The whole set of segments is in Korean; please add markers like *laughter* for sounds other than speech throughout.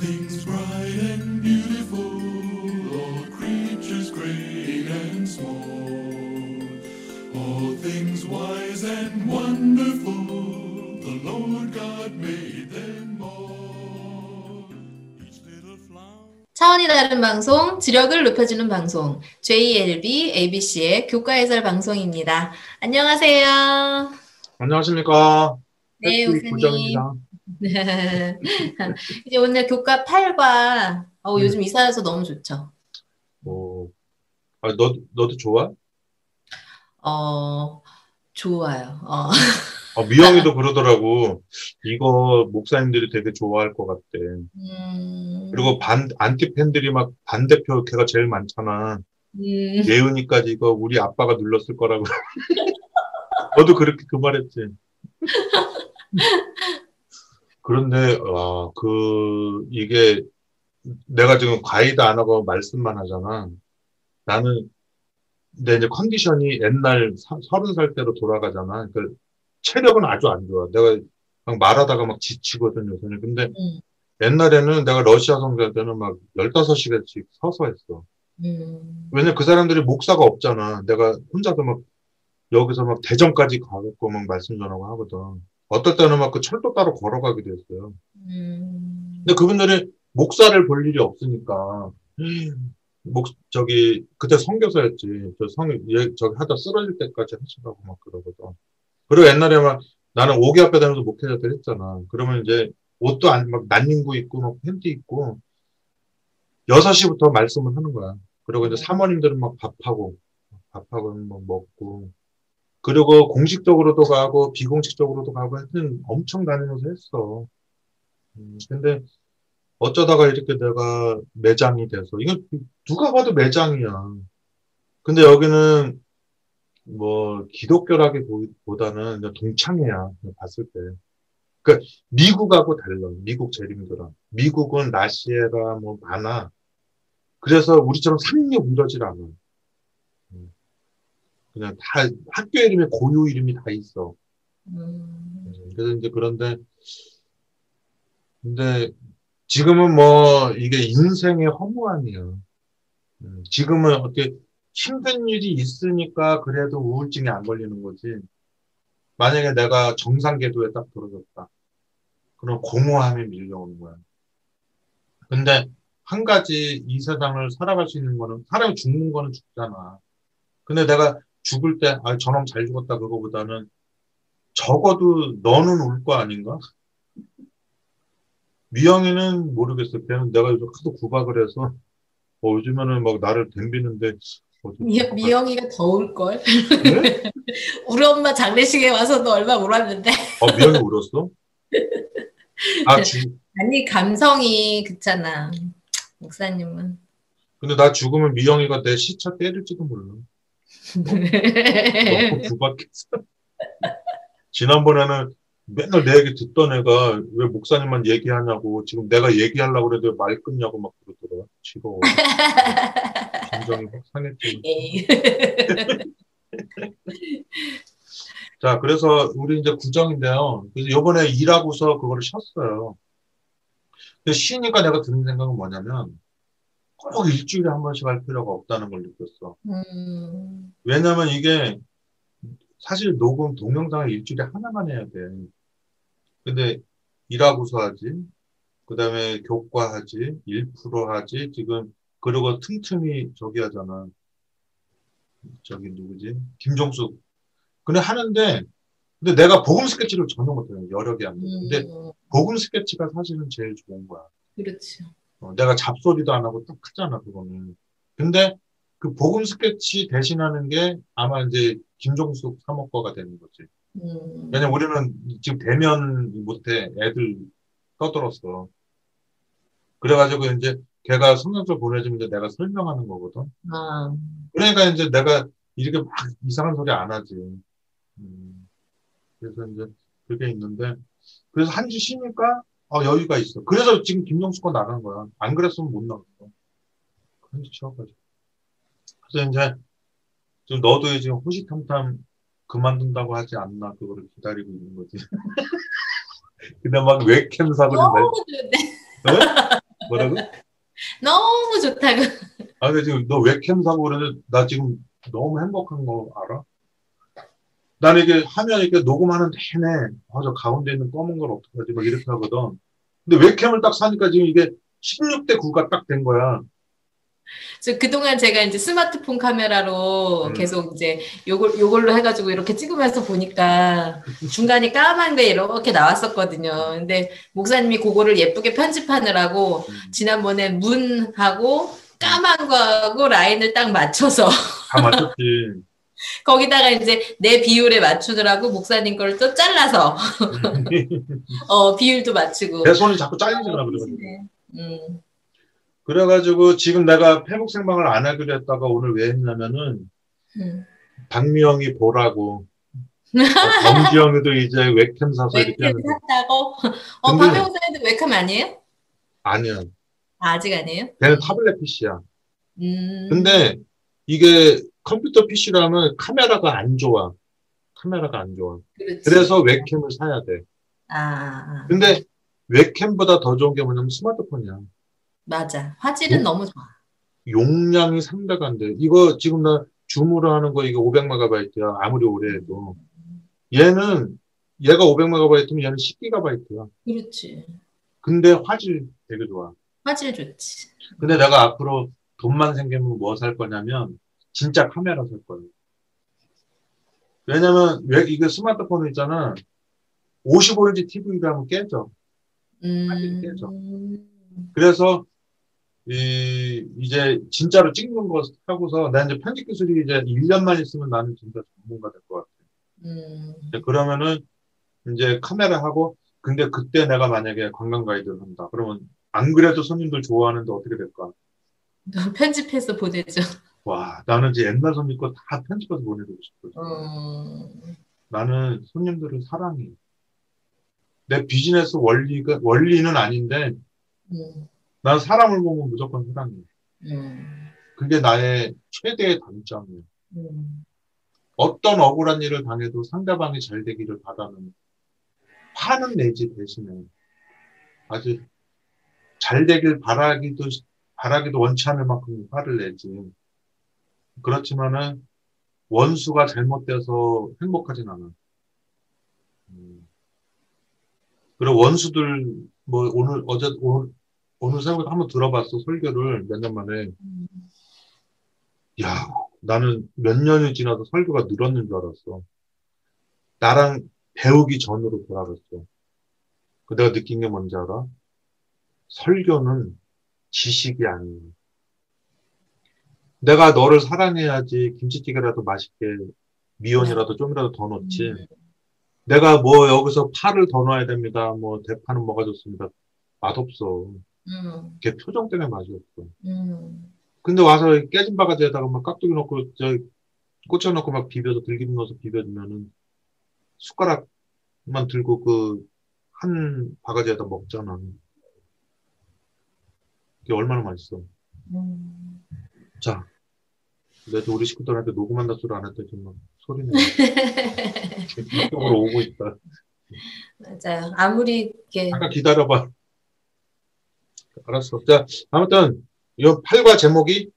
things bright and beautiful, all creatures great and small, all things wise and wonderful, the Lord God made them all. Each little flower. 차원이 다른 방송, 지력을 높여주는 방송, JLB ABC의 교과 해설 방송입니다. 안녕하세요. 안녕하십니까. 네, 목사님. 부장입니다. 이제 오늘 교과 8과, 어, 음. 요즘 이사여서 너무 좋죠. 뭐, 아, 너, 너도 좋아? 어, 좋아요. 어. 아, 미영이도 그러더라고. 이거 목사님들이 되게 좋아할 것 같대. 음, 그리고 반, 안티 팬들이 막 반대표 걔가 제일 많잖아. 음, 예은이까지 이거 우리 아빠가 눌렀을 거라고. *laughs* 너도 그렇게 그 말했지. *laughs* 그런데, 아, 그, 이게, 내가 지금 가이드 안 하고 말씀만 하잖아. 나는, 내 이제 컨디션이 옛날 사- 서른 살 때로 돌아가잖아. 그, 체력은 아주 안 좋아. 내가 막 말하다가 막 지치거든, 요새는. 근데 음, 옛날에는 내가 러시아 성교할 때는 막 15시간씩 서서 했어. 음, 왜냐면 그 사람들이 목사가 없잖아. 내가 혼자서 막 여기서 막 대전까지 가고 막 말씀 전하고 하거든. 어떨 때는 막 그 철도 따로 걸어가기도 했어요. 음, 근데 그분들이 목사를 볼 일이 없으니까 목 저기 그때 선교사였지. 저 성, 예, 저기 하다 쓰러질 때까지 하시라고 막 그러거든. 그리고 옛날에 막 나는 오기 앞에 다니면서 목회자들 했잖아. 그러면 이제 옷도 안, 막 난닝구 입고 막 팬티 입고 6시부터 말씀을 하는 거야. 그리고 이제 사모님들은 막 밥하고 밥하고 뭐 먹고 그리고 공식적으로도 가고 비공식적으로도 가고 하여튼 엄청 다니면서 했어. 음, 근데 어쩌다가 이렇게 내가 매장이 돼서 이건 누가 봐도 매장이야. 근데 여기는 뭐 기독교라기보다는 동창회야 봤을 때. 그러니까 미국하고 달라. 미국 재림들은 미국은 라시에라 뭐 많아. 그래서 우리처럼 상륙 이러질 않아. 음. 그냥 다 학교 이름에 고유 이름이 다 있어. 음, 음, 그래서 이제 그런데 근데 지금은 뭐 이게 인생의 허무함이야. 음, 지금은 어떻게 힘든 일이 있으니까 그래도 우울증이 안 걸리는 거지. 만약에 내가 정상 궤도에 딱 들어졌다. 그럼 공허함이 밀려오는 거야. 근데 한 가지 이 세상을 살아갈 수 있는 거는 사람이 죽는 거는 죽잖아. 근데 내가 죽을 때 아, 저놈 잘 죽었다 그거보다는 적어도 너는 울 거 아닌가? 미영이는 모르겠어. 걔는 내가 요즘 하도 구박을 해서 어, 요즘에는 막 나를 덤비는데 어, 좀 미, 미영이가 더울걸? 네? *laughs* 우리 엄마 장례식에 와서도 얼마 울었는데. 어, 미영이 울었어? 아, 주, 아니, 감성이 그렇잖아. 목사님은. 근데 나 죽으면 미영이가 내 시차 때릴지도 몰라. *laughs* 너무 구박해서. 지난번에는 맨날 내 얘기 듣던 애가 왜 목사님만 얘기하냐고 지금 내가 얘기하려고 그래도 말 끊냐고 막 그러더라. 지겨워. 감정이 확 상했지. 자, 그래서 우리 이제 구정인데요. 그래서 요번에 일하고서 그거를 쉬었어요. 근데 쉬니까 내가 드는 생각은 뭐냐면 꼭 일주일에 한 번씩 할 필요가 없다는 걸 느꼈어. 음, 왜냐면 이게 사실 녹음 동영상을 일주일에 하나만 해야 돼. 근데 일하고서 하지. 그 다음에 교과하지. 1% 하지. 지금 그리고 틈틈이 저기 하잖아. 저기 누구지? 김종숙. 근데 하는데 근데 내가 복음 스케치를 전혀 못해. 여력이 안 돼. 근데 음, 복음 스케치가 사실은 제일 좋은 거야. 그렇죠. 어, 내가 잡소리도 안 하고 딱 하잖아, 그거는. 근데 그 복음 스케치 대신하는 게 아마 이제 김종숙 사목과가 되는 거지. 음, 왜냐면 우리는 지금 대면 못해. 애들 떠들었어. 그래가지고 이제 걔가 성경서 보내주면 이제 내가 설명하는 거거든. 아, 그러니까 이제 내가 이렇게 막 이상한 소리 안 하지. 음, 그래서 이제 그게 있는데, 그래서 한 주 쉬니까, 어, 여유가 있어. 그래서 지금 김영수 거 나간 거야. 안 그랬으면 못 나갔어. 한주 쉬어가지고. 그래서 이제, 지금 너도 지금 호시탐탐 그만둔다고 하지 않나, 그거를 기다리고 있는 거지. *laughs* 근데 막 웹캠 사고 좀 너무 좋은데. 날, 뭐라고? *laughs* 너무 좋다고. 아, 근데 지금 너 웹캠 사고 그러는데 나 지금 너무 행복한 거 알아? 나는 이게 화면 이렇게 녹음하는 내내 아, 저 가운데 있는 검은 걸 어떡하지? 막 이렇게 하거든. 근데 웹캠을 딱 사니까 지금 이게 16대 9가 딱 된 거야. 저 그동안 제가 이제 스마트폰 카메라로 음. 계속 이제 요걸, 요걸로 해가지고 이렇게 찍으면서 보니까 중간에 까만 게 이렇게 나왔었거든요. 근데 목사님이 그거를 예쁘게 편집하느라고 음. 지난번에 문하고 까만 거하고 라인을 딱 맞춰서 다 맞췄지. 거기다가 이제 내 비율에 맞추느라고 목사님 걸또 잘라서 *laughs* 어 비율도 맞추고 내 손이 자꾸 잘리잖아, 그래가지고. 음, 그래가지고 지금 내가 페북 생방을 안 하기로 했다가 오늘 왜 했냐면은 음. 박미영이 보라고 *laughs* 어, 엄지영이도 이제 웹캠 사서 이렇게 웹캠 하는데 샀다고? 어, 근데- 박명사님도 웹캠 아니에요? 아니야. 아, 아직 아니에요? 걔는 타블렛 PC야. 음. 근데 이게 컴퓨터 PC라면 카메라가 안 좋아. 카메라가 안 좋아. 그렇지. 그래서 웹캠을 사야 돼. 아, 아, 아. 근데 웹캠보다 더 좋은 게 뭐냐면 스마트폰이야. 맞아. 화질은 음. 너무 좋아. 용량이 돼. 이거 지금 나 줌으로 하는 거 이게 500메가바이트야. 아무리 오래 해도. 얘는 얘가 500메가바이트면 얘는 10기가바이트야. 그렇지. 근데 화질 되게 좋아. 화질 좋지. 근데 내가 앞으로 돈만 생기면 뭐 살 거냐면 진짜 카메라 살 거예요. 왜냐면 왜 이게 스마트폰 있잖아. 55인치 TV를 하면 깨져. 화질이 깨져. 음. 그래서 이 이제 진짜로 찍는 거 하고서 나 이제 편집 기술이 이제 1년만 있으면 나는 진짜 전문가 될 것 같아. 음. 그러면은 이제 카메라 하고 근데 그때 내가 만약에 관광 가이드를 한다. 그러면 안 그래도 손님들 좋아하는데 어떻게 될까? *laughs* 편집해서 보내죠. 와, 나는 이제 옛날 손님 거다 편집해서 보내주고 싶거든. 음. 나는 손님들을 사랑해. 내 비즈니스 원리가, 원리는 아닌데, 음. 난 사람을 보면 무조건 사랑해. 음. 그게 나의 최대의 단점이야. 음. 어떤 억울한 일을 당해도 상대방이 잘 되기를 바라는, 화는 내지 대신에, 아주 잘 되길 바라기도, 바라기도 원치 않을 만큼 화를 내지. 그렇지만은, 원수가 잘못돼서 행복하진 않아. 음. 그리고 원수들, 뭐, 오늘, 어제, 오늘, 오늘 새벽에 한번 들어봤어, 설교를 몇 년 만에. 야, 나는 몇 년이 지나서 설교가 늘었는 줄 알았어. 나랑 배우기 전으로 돌아갔어. 그 내가 느낀 게 뭔지 알아? 설교는 지식이 아니야. 내가 너를 사랑해야지 김치찌개라도 맛있게 미원이라도 좀이라도 더 넣지. 내가 뭐 여기서 파를 더 넣어야 됩니다. 뭐 대파는 뭐가 좋습니다. 맛없어. 음. 걔 표정 때문에 맛이 없어. 음. 근데 와서 깨진 바가지에다가 막 깍두기 넣고 저 꽂혀 넣고 막 비벼서 들기름 넣어서 비벼주면은 숟가락만 들고 그 한 바가지에다 먹잖아. 그게 얼마나 맛있어. 음. 자, 내가 우리 식구들한테 녹음한다 소리 안 지금 막 소리내. *laughs* 이쪽으로 오고 있다. 맞아요. 아무리 이게 잠깐 기다려봐. 알았어. 자, 아무튼 이 8과 제목이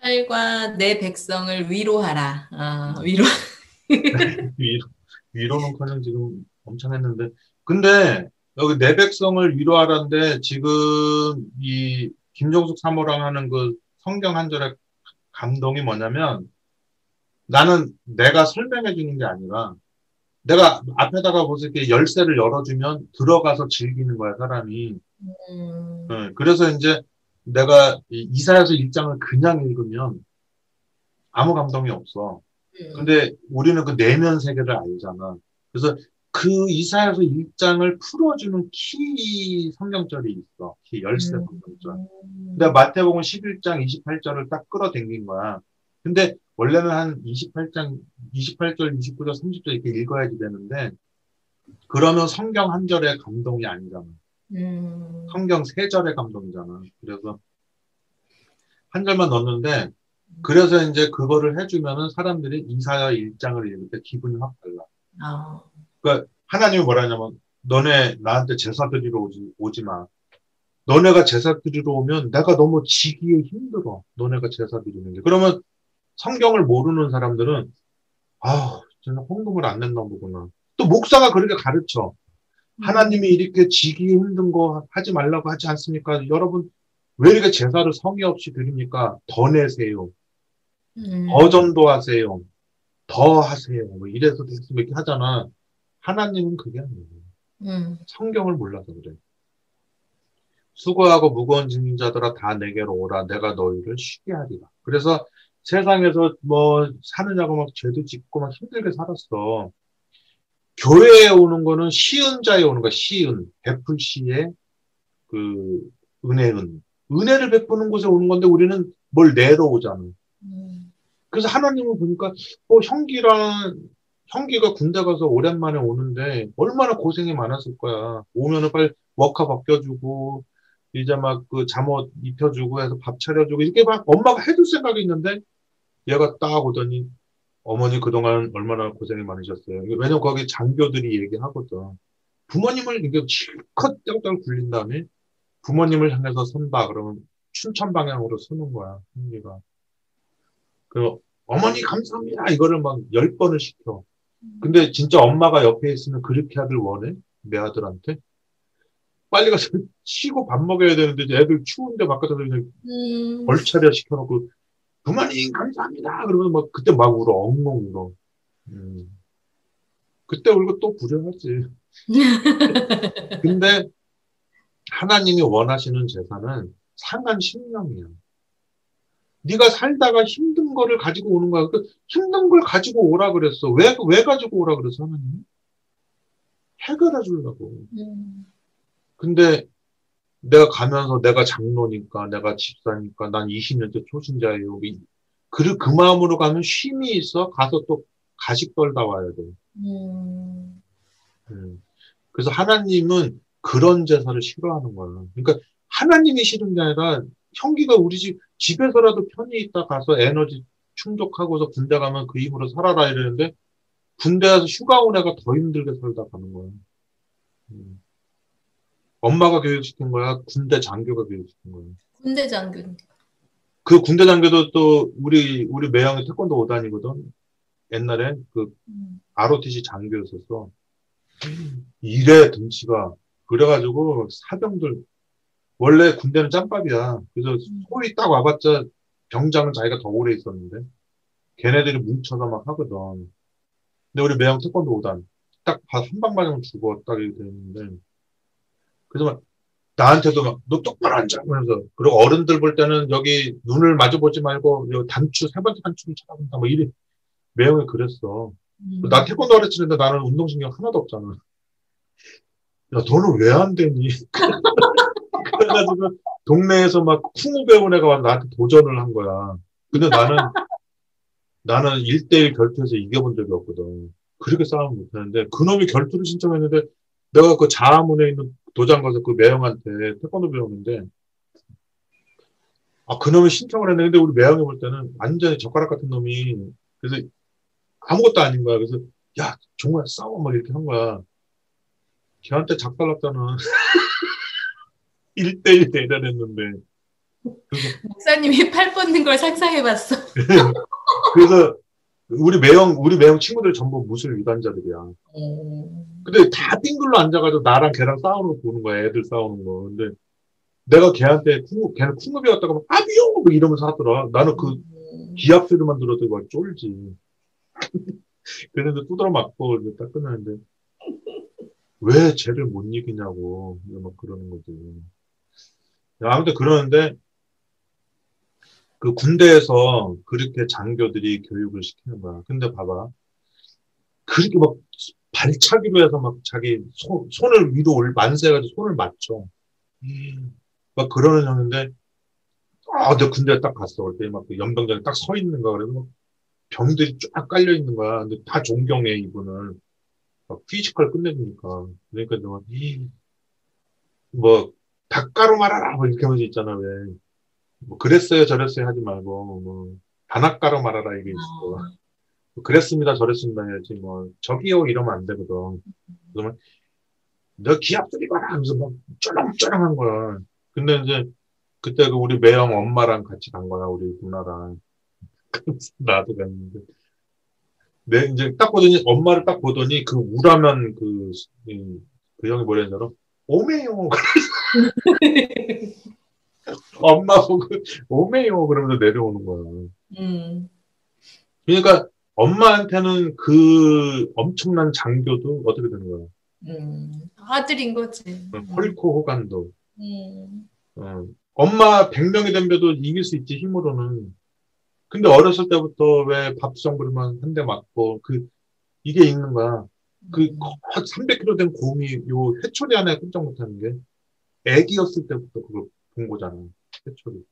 팔과 내 백성을 위로하라. 아, 위로. *laughs* 위로, 위로는커녕 지금 엄청 했는데 근데 여기 내 백성을 위로하라는데 지금 이 김종숙 사모랑 하는 그 성경 한 절의 감동이 뭐냐면 나는 내가 설명해 주는 게 아니라 내가 앞에다가 무슨 이렇게 열쇠를 열어주면 들어가서 즐기는 거야 사람이 음. 네, 그래서 이제 내가 이 이사야서 1장을 그냥 읽으면 아무 감동이 없어 음. 근데 우리는 그 내면 세계를 알잖아. 그래서 그 이사야서 1장을 풀어주는 키 성경절이 있어. 키 열쇠 음. 성경절. 근데 마태복음 11장 28절을 딱 끌어당긴 거야. 근데 원래는 한 28장, 28절, 29절, 30절 이렇게 읽어야지 되는데 그러면 성경 한 절의 감동이 아니잖아. 음. 성경 세 절의 감동이잖아. 그래서 한 절만 넣었는데 그래서 이제 그거를 해주면은 사람들이 이사야 1장을 읽을 때 기분이 확 달라. 아. 그러니까 하나님이 뭐라 하냐면 너네 나한테 제사 드리러 오지, 오지 마. 너네가 제사 드리러 오면 내가 너무 지기에 힘들어. 너네가 제사 드리는 게. 그러면 성경을 모르는 사람들은 아, 저는 헌금을 안 낸다 보구나. 또 목사가 그렇게 가르쳐. 하나님이 이렇게 지기 힘든 거 하지 말라고 하지 않습니까? 여러분 왜 이렇게 제사를 성의 없이 드립니까? 더 내세요. 음. 더 전도하세요. 더 하세요. 뭐 이래서 됐으면 이렇게 하잖아. 하나님은 그게 아니에요. 음. 성경을 몰라서 그래. 수고하고 무거운 짐진 자들아 다 내게로 오라. 내가 너희를 쉬게 하리라. 그래서 세상에서 뭐 사느냐고 막 죄도 짓고 막 힘들게 살았어. 교회에 오는 거는 시은 자에 오는 거야. 시은. 베풀 시에 그 은혜은. 은혜를 베푸는 곳에 오는 건데 우리는 뭘 내러 오잖아. 음. 그래서 하나님을 보니까 어, 형기랑 형기가 군대 가서 오랜만에 오는데 얼마나 고생이 많았을 거야. 오면은 빨리 워커 벗겨주고 이제 막 그 잠옷 입혀주고 해서 밥 차려주고 이렇게 막 엄마가 해줄 생각이 있는데 얘가 딱 오더니 어머니 그동안 얼마나 고생이 많으셨어요. 왜냐면 거기 장교들이 얘기하거든. 부모님을 이게 실컷 떼고떼고 굴린 다음에 부모님을 향해서 선다 그러면 춘천 방향으로 서는 거야. 형기가. 그 어머니 감사합니다 이거를 막 열 번을 시켜. 근데 진짜 엄마가 옆에 있으면 그렇게 하길 원해 내 아들한테. 빨리 가서 *laughs* 쉬고 밥 먹어야 되는데 애들 추운데 바깥에서 그냥 음. 벌차려 시켜놓고 부모님 감사합니다 그러면 막 그때 막 울어 엉엉 울어. 음. 그때 울고 또 부려하지. *laughs* 근데 하나님이 원하시는 제사는 상한 심령이야. 네가 살다가 힘든 거를 가지고 오는 거야. 그 힘든 걸 가지고 오라 그랬어. 왜, 왜 가지고 오라 그랬어, 하나님? 해결해 주려고. 음. 근데 내가 가면서 내가 장로니까, 내가 집사니까, 난 20년째 초신자예요. 이- 그, 그 마음으로 가면 쉼이 있어. 가서 또 가식 떨다 와야 돼. 음. 음. 그래서 하나님은 그런 제사를 싫어하는 거야. 그러니까 하나님이 싫은 게 아니라 형기가 우리 집, 집에서라도 편히 있다 가서 에너지 충족하고서 군대 가면 그 힘으로 살아라 이러는데 군대 가서 휴가 온 애가 더 힘들게 살다 가는 거야. 음. 엄마가 교육시킨 거야. 군대 장교가 교육시킨 거야. 군대 장군. 그 군대 장교도 또 우리, 우리 매형이 태권도 5단이거든. 옛날에 그 음. ROTC 장교였었어. 이래 등치가. 그래가지고 사병들, 원래 군대는 짬밥이야. 그래서 소위 딱 와봤자 병장은 자기가 더 오래 있었는데, 걔네들이 뭉쳐서 막 하거든. 근데 우리 매형 태권도 5단, 딱 한방 맞으면 죽어. 딱 이렇게 됐는데, 그래서 막 나한테도 막, 너 똑바로 앉아! 그러면서, 그리고 어른들 볼 때는 여기 눈을 마주 보지 말고, 요 단추, 세 번째 단추를 쳐다본다. 뭐 이래. 매형이 그랬어. 음. 나 태권도 가르치는데 나는 운동신경 하나도 없잖아. 야, 너는 왜 안 되니? *laughs* 그래가지고 동네에서 막 쿵우 배운 애가 와서 나한테 도전을 한 거야. 근데 나는 *laughs* 나는 1대1 결투에서 이겨본 적이 없거든. 그렇게 싸움 못하는데 그놈이 결투를 신청했는데 내가 그 자아문에 있는 도장 가서 그 매형한테 태권도 배우는데 아 그놈이 신청을 했는데 우리 매형이 볼 때는 완전히 젓가락 같은 놈이 그래서 아무것도 아닌 거야. 그래서 야 정말 싸워 막 이렇게 한 거야. 걔한테 작달났잖아. *laughs* 1대1 대전했는데. *laughs* 목사님이 팔 뻗는 걸 상상해봤어. *laughs* 그래서 우리 매형, 우리 매형 친구들 전부 무술 위반자들이야. 음. 근데 다 빙글로 앉아가지고 나랑 걔랑 싸우는 거 보는 거야. 애들 싸우는 거. 근데 내가 걔한테 쿵, 걔는 쿵업이었다가 막 아비용! 뭐 이러면서 하더라. 나는 그 음. 기합 소리만 들어도 막 쫄지. *laughs* 그런데 두드러 맞고 이제 딱 끝나는데 왜 쟤를 못 이기냐고 막 그러는 거지. 야, 아무튼 그러는데 그 군대에서 그렇게 장교들이 교육을 시키는 거야. 근데 봐봐. 그렇게 막 발차기로 해서 막 자기 손, 손을 위로 올 만세해가지고 손을 맞춰. 막 그러는 형인데 아, 내 군대 딱 갔어. 그때 막 그 연병장에 딱 서 있는 거야. 그래서 막 병들이 쫙 깔려 있는 거야. 근데 다 존경해, 이분을. 막 physical 끝내주니까. 그러니까 막, 이, 뭐, 다나까로 말해라! 뭐 이렇게 하면서 있잖아, 왜. 뭐, 그랬어요, 저랬어요 하지 말고, 뭐, 다나까로 말해라 이게 있어. 뭐 그랬습니다, 저랬습니다 해야지, 뭐, 저기요, 이러면 안 되거든. 그러면, 너 기합 들이봐라! 하면서 막 쫄랑쫄랑한 거야. 근데 이제 그때 그 우리 매형 엄마랑 같이 간 거야 우리 누나랑. *laughs* 그래서 나도 갔는데. 내 이제 딱 보더니 엄마를 딱 보더니 그 우라면 그, 이- 그 형이 뭐라 했냐면 오메요. *laughs* 엄마 보고 오메요 그러면서 내려오는 거야. 음, 그러니까 엄마한테는 그 엄청난 장교도 어떻게 되는 거야? 음, 아들인 거지. 헐코 호간도. 음, 어. 엄마 100명이 덤벼도 이길 수 있지 힘으로는. 근데 어렸을 때부터 왜 밥수정 부리면 한 대 맞고 그 이게 있는 거야. 그 음. 300kg 된 곰이 요 해초리 하나에 꼼짝 못하는 게 애기였을 때부터 그걸 본 거잖아. 해초리.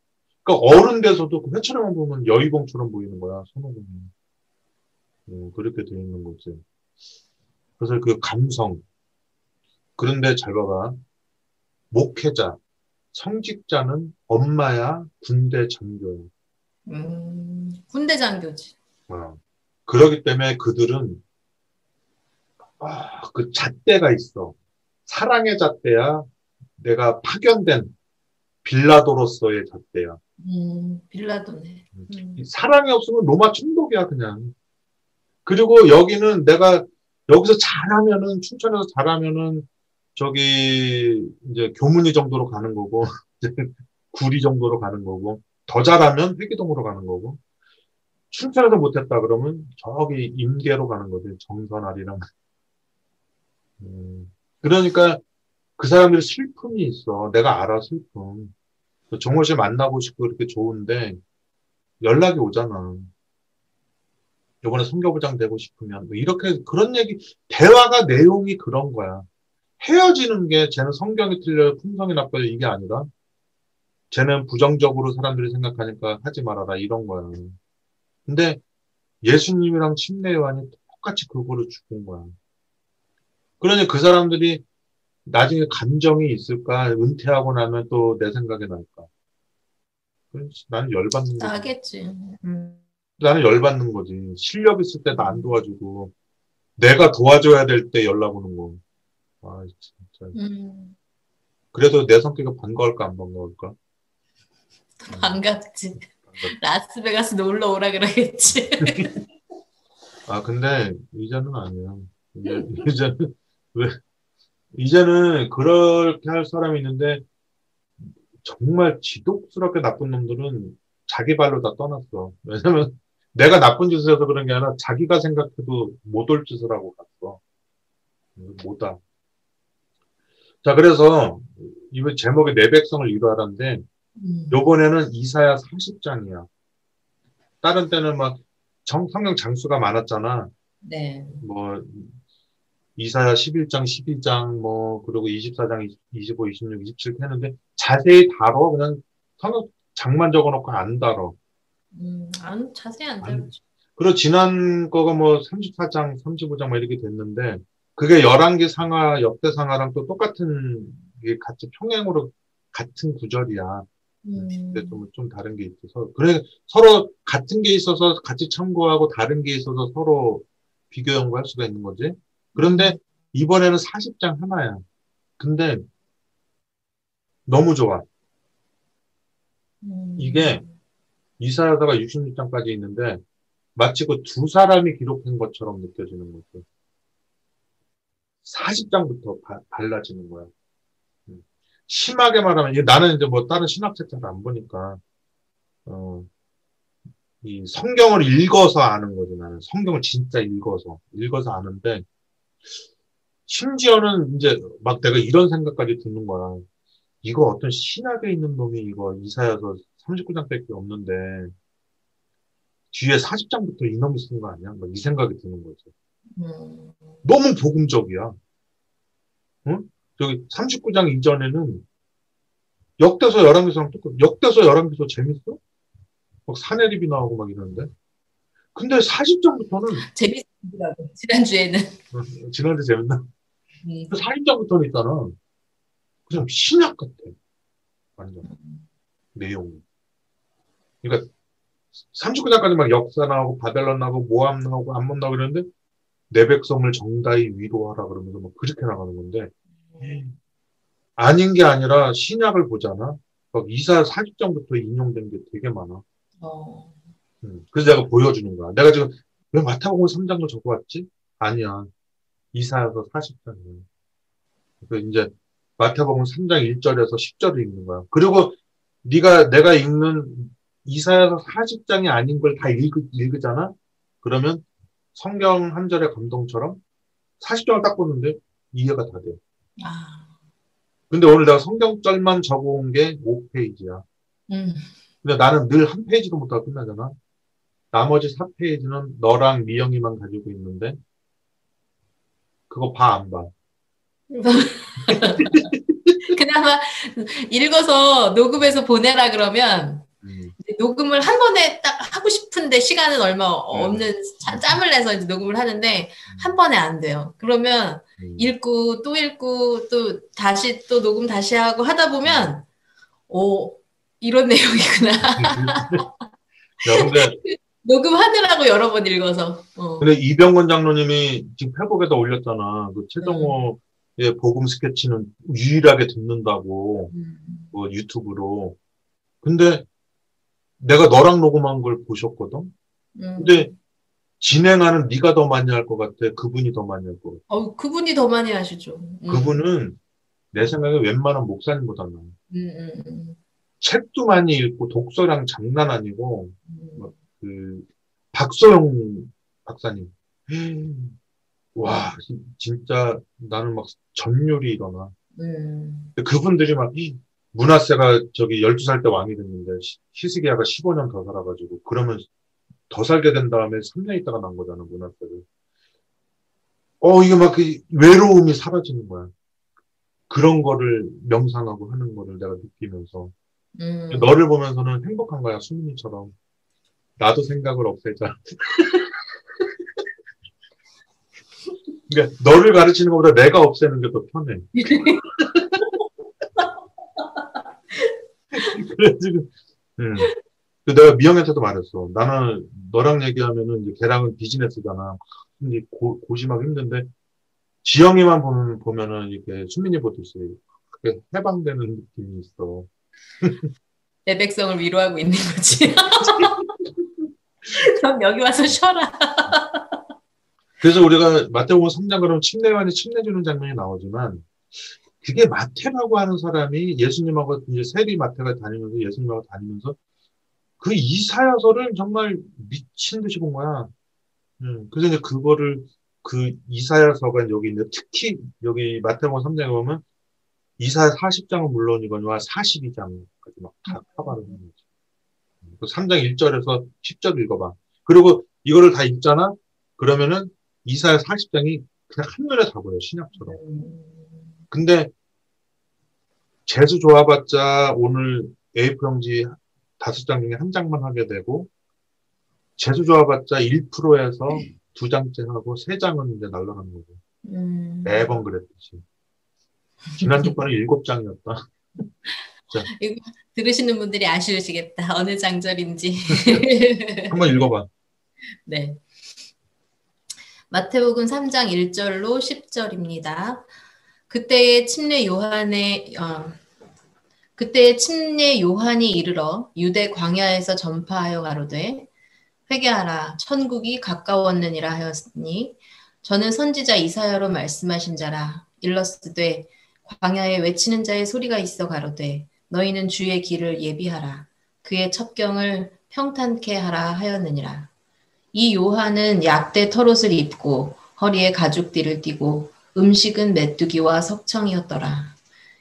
그러니까 어른 돼서도 그 해초리만 보면 여의봉처럼 보이는 거야. 손오공이. 음, 그렇게 돼 있는 거지. 그래서 그 감성. 그런데 잘 봐봐. 목회자, 성직자는 엄마야, 군대 장교야. 음, 군대 장교지. 어. 그러기 때문에 그들은 아, 그 잣대가 있어. 사랑의 잣대야. 내가 파견된 빌라도로서의 잣대야. 음, 빌라도네. 음, 이 사랑이 없으면 로마 총독이야 그냥. 그리고 여기는 내가 여기서 잘하면은 춘천에서 잘하면은 저기 이제 교문이 정도로 가는 거고 *laughs* 구리 정도로 가는 거고 더 잘하면 회기동으로 가는 거고 춘천에서 못했다 그러면 저기 임계로 가는 거지 정선아리랑. 음, 그러니까 그 사람들이 슬픔이 있어. 내가 알아 슬픔. 정호 씨 만나고 싶고 그렇게 좋은데 연락이 오잖아. 요번에 선교부장 되고 싶으면 뭐 이렇게 그런 얘기 대화가 내용이 그런 거야. 헤어지는 게 쟤는 성경이 틀려요, 품성이 나빠요 이게 아니라 쟤는 부정적으로 사람들이 생각하니까 하지 말아라 이런 거야. 근데 예수님이랑 침례 요한이 똑같이 그거를 죽은 거야. 그러니 그 사람들이 나중에 감정이 있을까? 은퇴하고 나면 또 내 생각이 날까? 나는 열받는 거지. 나겠지. 음, 나는 열받는 거지. 실력 있을 때 나 안 도와주고, 내가 도와줘야 될 때 연락 오는 거. 아, 진짜. 음, 그래서 내 성격이 반가울까, 안 반가울까? *laughs* 반갑지. 라스베가스 놀러 오라 그러겠지. *laughs* 아, 근데, 이제는 아니야. *laughs* 이제는, 왜, 이제는 그렇게 할 사람이 있는데, 정말 지독스럽게 나쁜 놈들은 자기 발로 다 떠났어. 왜냐면, 내가 나쁜 짓을 해서 그런 게 아니라 자기가 생각해도 못 올 짓을 하고 갔어. 못다. 자, 그래서, 이번 제목이 내 백성을 이루하라인데, 음, 요번에는 이사야 40장이야. 다른 때는 막 정, 성경 장수가 많았잖아. 네. 뭐, 이사야 11장, 12장, 뭐, 그리고 24장, 25, 26, 27 했는데 자세히 다뤄. 그냥 성경 장만 적어 놓고 안 다뤄. 음, 안, 자세히 안 다루지. 그리고 지난 거가 뭐 34장, 35장 막 이렇게 됐는데 그게 열왕기 상하, 역대 상하랑 또 똑같은 게 같이 평행으로 같은 구절이야. 음, 근데 좀, 좀 다른 게 있어서. 그래, 서로 같은 게 있어서 같이 참고하고 다른 게 있어서 서로 비교 연구할 수가 있는 거지. 그런데 이번에는 40장 하나야. 근데 너무 좋아. 음, 이게 이사야서가 66장까지 있는데 마치 그 두 사람이 기록한 것처럼 느껴지는 거지. 40장부터 달라지는 거야. 음. 심하게 말하면 나는 이제 뭐 다른 신학책 잘 안 보니까 어, 이 성경을 읽어서 아는 거지 나는 성경을 진짜 읽어서 읽어서 아는데 심지어는 이제 막 내가 이런 생각까지 드는 거야. 이거 어떤 신학에 있는 놈이 이거 이사야서 39장밖에 없는데 뒤에 40장부터 이놈이 쓴 거 아니야? 막 이 생각이 드는 거지. 음, 너무 복음적이야. 응? 저기 39장 이전에는 역대서 열왕기서랑 똑같아. 역대서 열왕기서 재밌어? 막 사내립이 나오고 막 이러는데. 근데 40장부터는 재밌더라고. 지난주에는. 지난주 재밌나? 음, 40장부터는 있잖아. 그냥 신약 같아. 완전. 내용이. 그러니까 39장까지 막 역사 나오고 바벨론 나오고 모함 나오고 암몬 나오고 이러는데 내 백성을 정다이 위로하라 그러면서 막 그렇게 나가는 건데 아닌 게 아니라 신약을 보잖아. 막 이사 40장부터 인용된 게 되게 많아. 어. 음, 그래서 내가 보여주는 거야. 내가 지금 왜 마태복음 3장도 적어 왔지? 아니야. 이사야서 40장이야. 그래서 이제 마태복음 3장 1절에서 10절을 읽는 거야. 그리고 네가 내가 읽는 이사야서 40장이 아닌 걸 다 읽으 잖아? 그러면 성경 한 절의 감동처럼 40장을 딱 보는데 이해가 다 돼. 아. 근데 오늘 내가 성경절만 적어온 게 5페이지야. 음. 근데 나는 늘 한 페이지도 못하고 끝나잖아. 나머지 4페이지는 너랑 미영이만 가지고 있는데 그거 봐 안 봐? *laughs* 그나마 읽어서 녹음해서 보내라 그러면 음. 녹음을 한 번에 딱 하고 싶은데 시간은 얼마 네. 없는 자- 짬을 내서 이제 녹음을 하는데 한 번에 안 돼요. 그러면 음. 읽고 또 읽고 또 다시 또 녹음 다시 하고 하다 보면 오 이런 *laughs* 내용이구나. *laughs* 야, 근데, 녹음하느라고 여러 번 읽어서. 어. 근데 이병건 장로님이 지금 페북에다 올렸잖아. 그 최정호의 복음 스케치는 유일하게 듣는다고, 음. 그 유튜브로. 근데 내가 너랑 녹음한 걸 보셨거든? 음. 근데 진행하는 네가 더 많이 할 것 같아. 그분이 더 많이 할 것 같아. 어, 그분이 더 많이 하시죠. 음. 그분은 내 생각에 웬만한 목사님보다 나. 음, 음, 음, 책도 많이 읽고 독서량 장난 아니고 음. 그 박소영 박사님 와 진- 진짜 나는 막 전율이 일어나 음. 근데 그분들이 막 문화세가 저기 12살 때 왕이 됐는데 시- 히스기야가 15년 더 살아가지고 그러면 더 살게 된 다음에 3년 있다가 난 거잖아 문화세를 어 이게 막 그 외로움이 사라지는 거야 그런 거를 명상하고 하는 거를 내가 느끼면서 음. 너를 보면서는 행복한 거야, 수민이처럼. 나도 생각을 없애자. *laughs* 그러니까 너를 가르치는 것보다 내가 없애는 게 더 편해. *laughs* 그래가지고, 음. 그 내가 미영한테도 말했어. 나는 너랑 얘기하면은 이제 걔랑은 비즈니스잖아. 근데 고, 고심하기 힘든데 지영이만 보면 보면은 이게 수민이 보듯이 그게 해방되는 느낌이 있어. 내 백성을 위로하고 있는 거지. *laughs* *laughs* 넌 여기 와서 쉬어라. 그래서 우리가 마태복음 3장 그러면 침례관이 침례 주는 장면이 나오지만 그게 마태라고 하는 사람이 예수님하고 이제 세리 마태가 다니면서 예수님하고 다니면서 그 이사야서를 정말 미친 듯이 본 거야. 음, 그래서 이제 그거를 그 이사야서가 여기 있는데 특히 여기 마태복음 3장에 보면 이사야 40장은 물론이거니와 42장까지 막다 커버를 하는 거지. 그 3장 1절에서 10절 읽어봐. 그리고 이거를 다 읽잖아? 그러면은 이사야 40장이 그냥 한눈에 다 보여, 신약처럼. 근데 재수 좋아봤자 오늘 A4 용지 다섯 장 중에 한 장만 하게 되고 재수 좋아봤자 1%에서 두 장째 하고 세 장은 이제 날라가는 거고 음. 매번 그랬듯이 지난주 거는 일곱 장이었다. *laughs* *laughs* 들으시는 분들이 아쉬우시겠다. 어느 장절인지. *laughs* 한번 읽어봐. 네. 마태복음 3장 1절로 10절입니다. 그때의 침례 요한의 어, 그때의 침례 요한이 이르러 유대 광야에서 전파하여 가로되 회개하라 천국이 가까웠느니라 하였으니 저는 선지자 이사야로 말씀하신 자라 일러스되 광야에 외치는 자의 소리가 있어 가로되 너희는 주의 길을 예비하라 그의 첩경을 평탄케 하라 하였느니라 이 요한은 약대 털옷을 입고 허리에 가죽띠를 띠고 음식은 메뚜기와 석청이었더라.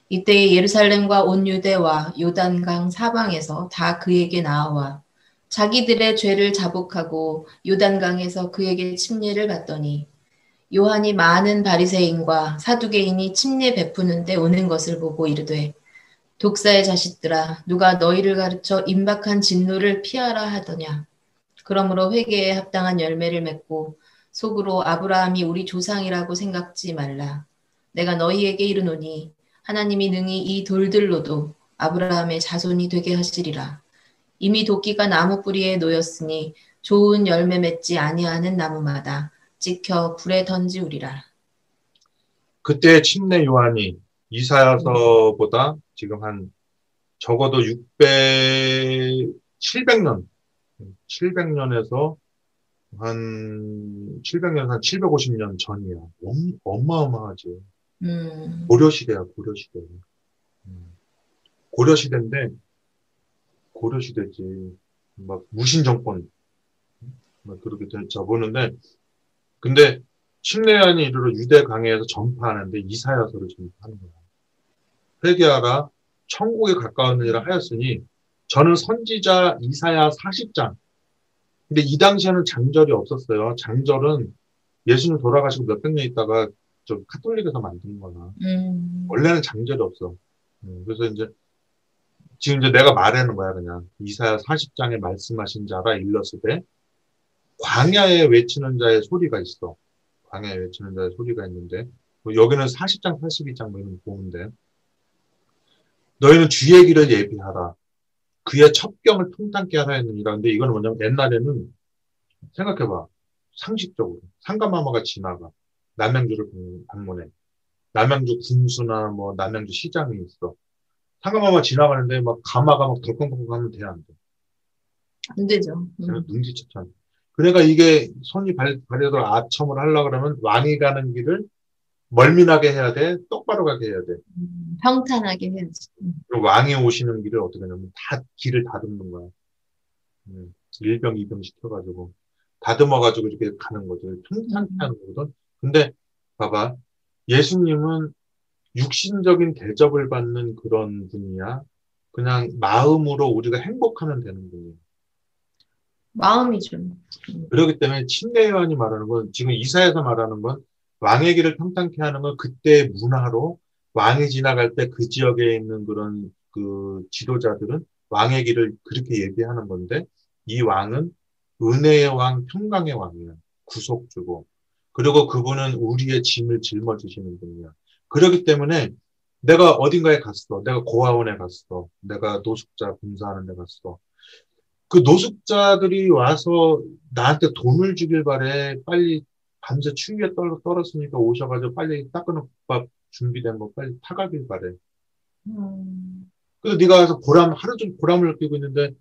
이때 예루살렘과 온 유대와 요단강 사방에서 다 그에게 나와 자기들의 죄를 자복하고 요단강에서 그에게 침례를 받더니 요한이 많은 바리새인과 사두개인이 침례 베푸는데 오는 것을 보고 이르되 독사의 자식들아 누가 너희를 가르쳐 임박한 진노를 피하라 하더냐 그러므로 회개에 합당한 열매를 맺고 속으로 아브라함이 우리 조상이라고 생각지 말라. 내가 너희에게 이르노니 하나님이 능히 이 돌들로도 아브라함의 자손이 되게 하시리라. 이미 도끼가 나무 뿌리에 놓였으니 좋은 열매 맺지 아니하는 나무마다 찍혀 불에 던지우리라. 그때 침례 요한이 이사야서보다 지금 한 적어도 600, 700년, 700년에서 한 700년, 한 750년 전이야. 엄, 어마어마하지. 음, 고려시대야, 고려시대. 음. 고려시대인데, 고려시대지. 막 무신정권, 막 그렇게 돼- 접었는데, 근데 침례안이 이르러 유대 강해에서 전파하는데 이사야서를 전파하는 거야. 회개하라, 천국에 가까웠느니라 하였으니, 저는 선지자 이사야 40장. 근데 이 당시에는 장절이 없었어요. 장절은 예수님 돌아가시고 몇백 년 있다가 저 카톨릭에서 만든 거나. 음, 원래는 장절이 없어. 음, 그래서 이제 지금 이제 내가 말하는 거야 그냥 이사야 40장에 말씀하신 자라 일러스되 광야에 외치는 자의 소리가 있어. 광야에 외치는 자의 소리가 있는데 뭐 여기는 40장 42장 뭐 이런 거 보는데 너희는 주의 길을 예비하라. 그의 첩경을 통탄케 하라 했느니라. 근데 이거는 뭐냐면 옛날에는 생각해봐. 상식적으로 상가마마가 지나가 남양주를 방문해. 남양주 군수나 뭐 남양주 시장이 있어. 상가마마 지나가는데 막 가마가 막 덜컹덜컹 하면 돼, 안 돼? 안 되죠. 음, 제가 능지처참. 그러니까 이게 손이 발, 발에도 아첨을 하려고 그러면 왕이 가는 길을 멀미나게 해야 돼, 똑바로 가게 해야 돼. 음, 평탄하게 해야지. 음, 그리고 왕이 오시는 길을 어떻게 하냐면 다 길을 다듬는 거야. 음, 일병, 이병 시켜가지고 다듬어가지고 이렇게 가는 거죠. 평탄케 하는 거거든. 근데 봐봐. 예수님은 육신적인 대접을 받는 그런 분이야. 그냥 마음으로 우리가 행복하면 되는 분이에요. 마음이죠. 그렇기 때문에 침례 요한이 말하는 건 지금 이사에서 말하는 건 왕의 길을 평탄케 하는 건 그때의 문화로 왕이 지나갈 때 그 지역에 있는 그런 그 지도자들은 왕의 길을 그렇게 얘기하는 건데 이 왕은 은혜의 왕, 평강의 왕이야. 구속주고. 그리고 그분은 우리의 짐을 짊어지시는 분이야. 그렇기 때문에 내가 어딘가에 갔어. 내가 고아원에 갔어. 내가 노숙자 봉사하는 데 갔어. 그 노숙자들이 와서 나한테 돈을 주길 바래. 빨리 밤새 추위에 떨, 떨었으니까 오셔가지고 빨리 따끈한 국밥 준비된 거 빨리 타가길 바래. 음, 그래서 네가 와서 보람, 하루 종일 보람을 느끼고 있는데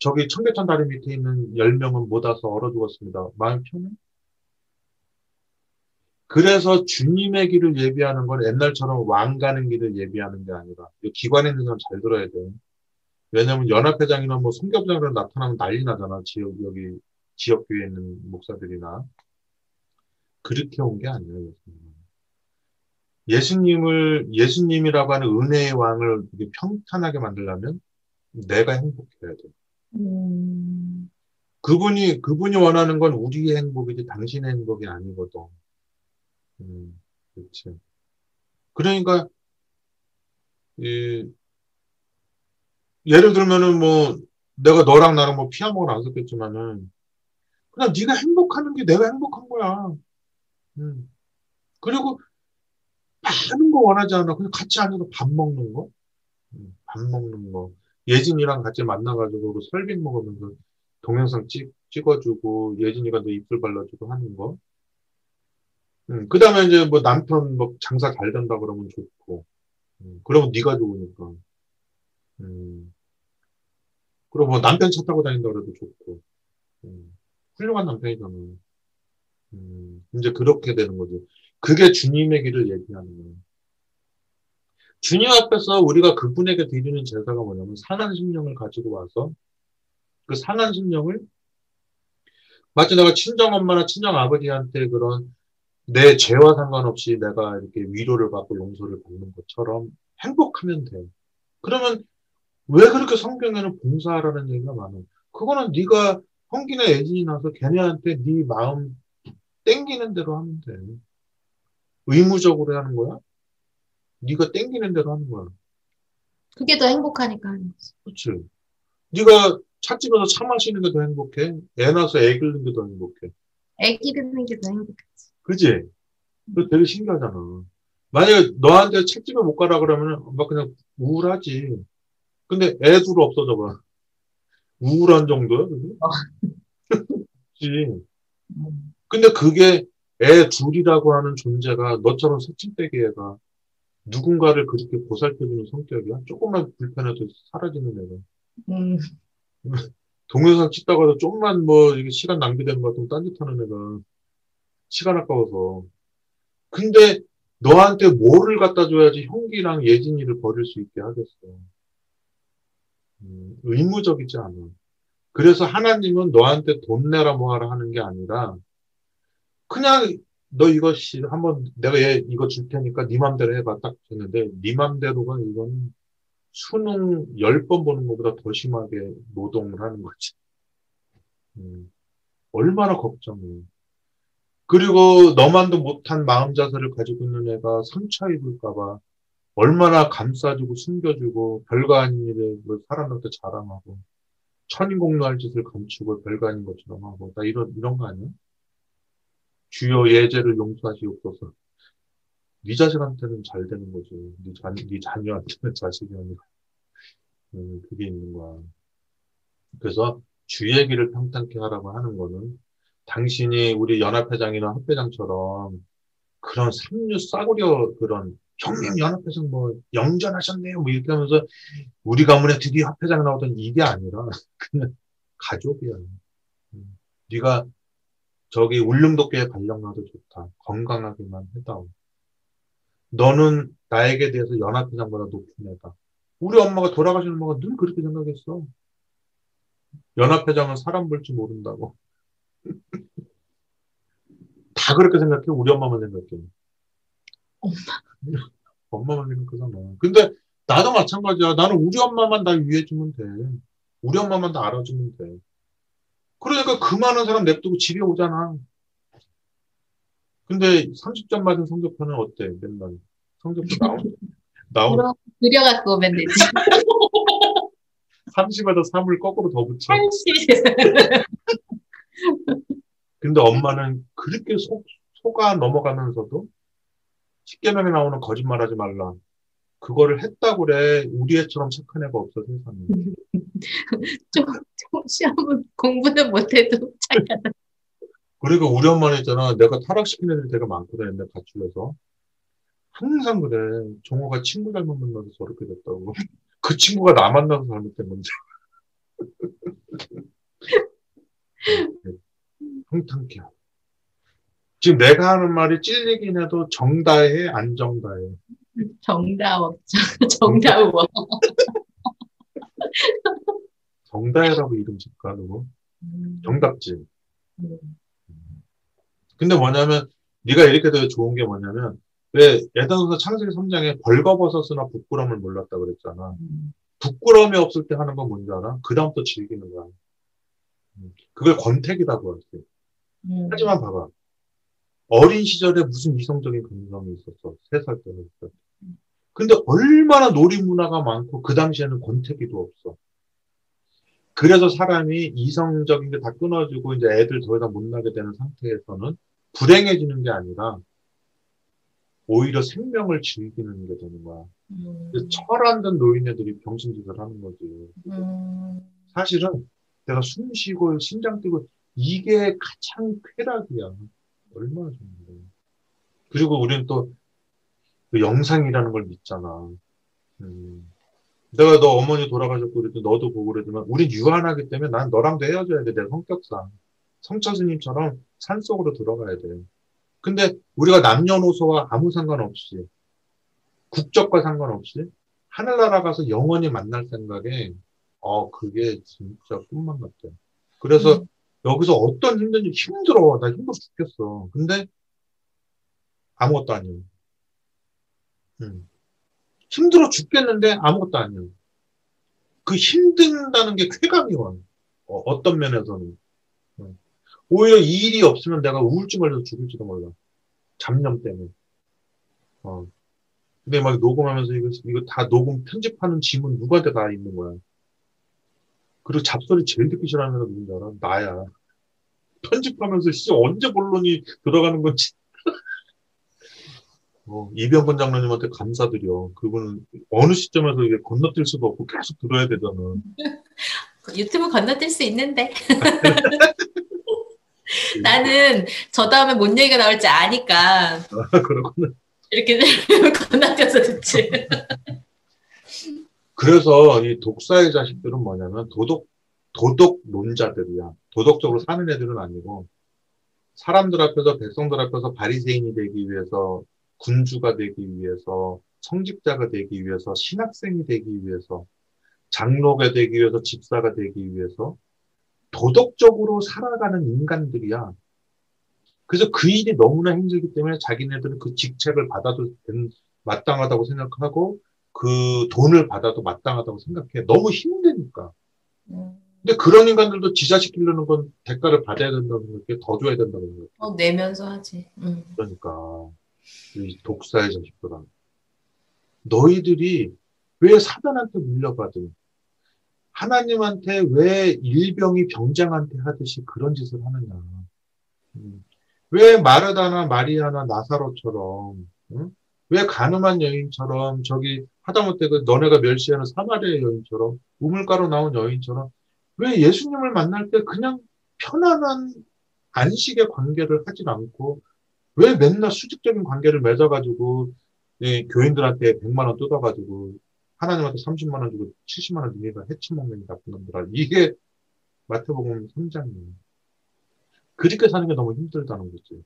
저기 청계천 다리 밑에 있는 10명은 못 와서 얼어 죽었습니다. 마음 편해? 그래서 주님의 길을 예비하는 건 옛날처럼 왕 가는 길을 예비하는 게 아니라 이 기관에 있는 사람 잘 들어야 돼. 왜냐면 연합회장이나 뭐 성교부장으로 나타나면 난리 나잖아. 지역 여기 지역교회에 있는 목사들이나 그렇게 온 게 아니에요. 예수님을 예수님이라고 하는 은혜의 왕을 평탄하게 만들려면 내가 행복해야 돼. 음, 그분이 그분이 원하는 건 우리의 행복이지 당신의 행복이 아니거든. 음, 그렇지. 그러니까 이 예를 들면은 뭐 내가 너랑 나랑 뭐 피아노를 안 섞였지만은 그냥 네가 행복하는 게 내가 행복한 거야. 음. 그리고 많은 거 원하지 않아. 그냥 같이 앉아서 밥 먹는 거, 음, 밥 먹는 거. 예진이랑 같이 만나가지고 그 설빙 먹으면서 동영상 찍, 찍어주고 예진이가 너 입술 발라주고 하는 거. 음, 그 다음에 이제 뭐 남편 뭐 장사 잘 된다 그러면 좋고. 음, 그러면 네가 좋으니까. 음. 그리고 뭐 남편 차 타고 다닌다 그래도 좋고. 음, 훌륭한 남편이잖아. 음, 이제 그렇게 되는 거지. 그게 주님의 길을 얘기하는 거예요. 주님 앞에서 우리가 그분에게 드리는 제사가 뭐냐면 상한 심령을 가지고 와서 그 상한 심령을 마치 내가 친정 엄마나 친정 아버지한테 그런 내 죄와 상관없이 내가 이렇게 위로를 받고 용서를 받는 것처럼 행복하면 돼. 그러면 왜 그렇게 성경에는 봉사하라는 얘기가 많아? 그거는 네가 hon기나 애진이 나서 걔네한테 네 마음 땡기는 대로 하면 돼. 의무적으로 하는 거야? 네가 땡기는 대로 하는 거야. 그게 더 행복하니까 하는 거지. 그렇지. 네가 찻집에서 차 마시는 게 더 행복해. 애 낳아서 애 기르는 게 더 행복해. 애기 듣는 게 더 행복하지. 그지? 그거 되게 신기하잖아. 만약에 너한테 찻집에 못 가라 그러면 막 그냥 우울하지. 근데 애 둘 없어져 봐. 우울한 정도야, 그게? *laughs* 그치. 음, 근데 그게 애 둘이라고 하는 존재가 너처럼 서침대기 애가 누군가를 그렇게 보살펴주는 성격이야. 조금만 불편해도 사라지는 애가. 음, 동영상 찍다가 도 좀만 뭐 이게 시간 낭비되는 것 같으면 딴짓하는 애가 시간 아까워서. 근데 너한테 뭐를 갖다 줘야지 형기랑 예진이를 버릴 수 있게 하겠어. 음, 의무적이지 않아. 그래서 하나님은 너한테 돈 내라 뭐하라 하는 게 아니라 그냥 너 이거 씨 한번 내가 얘 이거 줄 테니까 네 맘대로 해봐 딱 했는데 네 맘대로가 이건 수능 10번 보는 것보다 더 심하게 노동을 하는 거지. 음, 얼마나 걱정해. 그리고 너만도 못한 마음 자세를 가지고 있는 애가 상처 입을까봐 얼마나 감싸주고 숨겨주고 별거 아닌 일에 뭐 사람한테 자랑하고 천인공노할 짓을 감추고 별거 아닌 것처럼 하고 나 이런 이런 거 아니야? 주여 예제를 용서하시옵소서. 네 자식한테는 잘 되는 거지. 네, 자, 네 자녀한테는 *laughs* 자식이 아니라. 음, 그게 있는 거야. 그래서 주의 길을 평탄케 하라고 하는 거는 당신이 우리 연합회장이나 협회장처럼 그런 삼류 싸구려 그런 형님 연합회장 뭐 영전하셨네요 뭐 이렇게 하면서 우리 가문에 드디어 협회장 나오던 이게 아니라 *laughs* 그냥 가족이야. 음, 네가 저기 울릉도교에 발령나도 좋다. 건강하게만 해다오. 너는 나에게 대해서 연합회장보다 높은 애다. 우리 엄마가 돌아가신 엄마가 늘 그렇게 생각했어. 연합회장은 사람 볼줄 모른다고. *laughs* 다 그렇게 생각해. 우리 엄마만 생각해. 엄마. *laughs* 엄마만 생각하잖아. 근데 나도 마찬가지야. 나는 우리 엄마만 날 위해주면 돼. 우리 엄마만 다 알아주면 돼. 그러니까 그 많은 사람 냅두고 집에 오잖아. 근데 30점 맞은 성적표는 어때? 맨날. 성적표 나오, 나오, 오면 되지. 30에다 3을 거꾸로 더 붙여. 한시. *laughs* 근데 엄마는 그렇게 속, 속아 넘어가면서도 10개명에 나오는 거짓말 하지 말라. 그거를 했다고 그래. 우리 애처럼 착한 애가 없어, 세상에. *laughs* *laughs* 좀, 좀 시험은 공부는 못해도 착하다. 그리고 우리 엄마는 있잖아. 내가 타락시킨 애들이 되게 많거든, 옛날 가출해서. 항상 그래. 종호가 친구 잘못 만나서 저렇게 됐다고. *laughs* 그 친구가 나 만나서 잘못된 건지. 흥탕케. *laughs* 지금 내가 하는 말이 찔리긴 해도 정다해, 안 정다해. 정답 뭐. 정다해라고 이름 짓까, 누구? 음, 정답지. 음, 근데 뭐냐면 네가 이렇게 되게 좋은 게 뭐냐면 왜 예전부터 창세기 3장에 벌거벗었으나 부끄러움을 몰랐다 그랬잖아. 음. 부끄러움이 없을 때 하는 건 뭔지 알아? 그 다음부터 즐기는 거야. 음, 그걸 권태기라고 할게. 음. 하지만 봐봐. 어린 시절에 무슨 이성적인 감성이 있었어. 세 살 때. 때. 근데 얼마나 놀이 문화가 많고 그 당시에는 권태기도 없어. 그래서 사람이 이성적인 게 다 끊어지고 이제 애들 더 이상 못 나게 되는 상태에서는 불행해지는 게 아니라 오히려 생명을 즐기는 게 되는 거야. 음. 철안 든 노인네들이 병신짓을 하는 거지. 음. 사실은 내가 숨 쉬고 심장 뛰고 이게 가장 쾌락이야. 얼마나 좋은데. 그리고 우리는 또 그 영상이라는 걸 믿잖아. 음. 내가 너 어머니 돌아가셨고 그래도 너도 보고 그러지만 우린 유한하기 때문에 난 너랑도 헤어져야 돼. 내 성격상. 성처 스님처럼 산속으로 들어가야 돼. 근데 우리가 남녀노소와 아무 상관없이 국적과 상관없이 하늘나라 가서 영원히 만날 생각에 어 그게 진짜 꿈만 같아. 그래서 여기서 어떤 힘든지 힘들어. 나 힘들어 죽겠어. 근데 아무것도 아니야. 음. 힘들어 죽겠는데 아무것도 아니야. 그 힘든다는 게 쾌감이 와. 어, 떤 면에서는. 음. 오히려 이 일이 없으면 내가 우울증 걸려서 죽을지도 몰라. 잡념 때문에. 어. 근데 막 녹음하면서 이거, 이거 다 녹음 편집하는 짐은 누구한테 다 있는 거야. 그리고 잡소리 제일 듣기 싫어하는 애가 누군지 알아? 나야. 편집하면서 씨 언제 본론이 들어가는 건지. 어, 이병건 장로님한테 감사드려. 그분은 어느 시점에서 이게 건너뛸 수도 없고 계속 들어야 되잖아. *laughs* 유튜브 건너뛸 수 있는데. *laughs* 나는 저 다음에 뭔 얘기가 나올지 아니까. 아, 그렇구나. 이렇게 *laughs* 건너뛰어서 듣지. 그래서 이 독사의 자식들은 뭐냐면 도덕 도덕론자들이야. 도덕적으로 사는 애들은 아니고 사람들 앞에서 백성들 앞에서 바리새인이 되기 위해서 군주가 되기 위해서 성직자가 되기 위해서 신학생이 되기 위해서 장로가 되기 위해서 집사가 되기 위해서 도덕적으로 살아가는 인간들이야. 그래서 그 일이 너무나 힘들기 때문에 자기네들은 그 직책을 받아도 된, 마땅하다고 생각하고 그 돈을 받아도 마땅하다고 생각해. 너무 힘드니까. 음. 근데 그런 인간들도 지자시키려는 건 대가를 받아야 된다고 생각해. 더 줘야 된다고 생각해. 어, 내면서 하지. 음. 그러니까 이 독사의 자식들아. 너희들이 왜 사단한테 물려받은 하나님한테 왜 일병이 병장한테 하듯이 그런 짓을 하느냐. 음. 왜 마르다나 마리아나 나사로처럼 응? 왜 가늠한 여인처럼 저기 하다못해 그 너네가 멸시하는 사마리아 여인처럼 우물가로 나온 여인처럼 왜 예수님을 만날 때 그냥 편안한 안식의 관계를 하질 않고 왜 맨날 수직적인 관계를 맺어가지고 이 교인들한테 100만 원 뜯어가지고 하나님한테 30만 원 주고 70만 원 주니까 해치먹는 나쁜 놈들아 이게 마태복음 3장이에요. 그렇게 사는 게 너무 힘들다는 거지.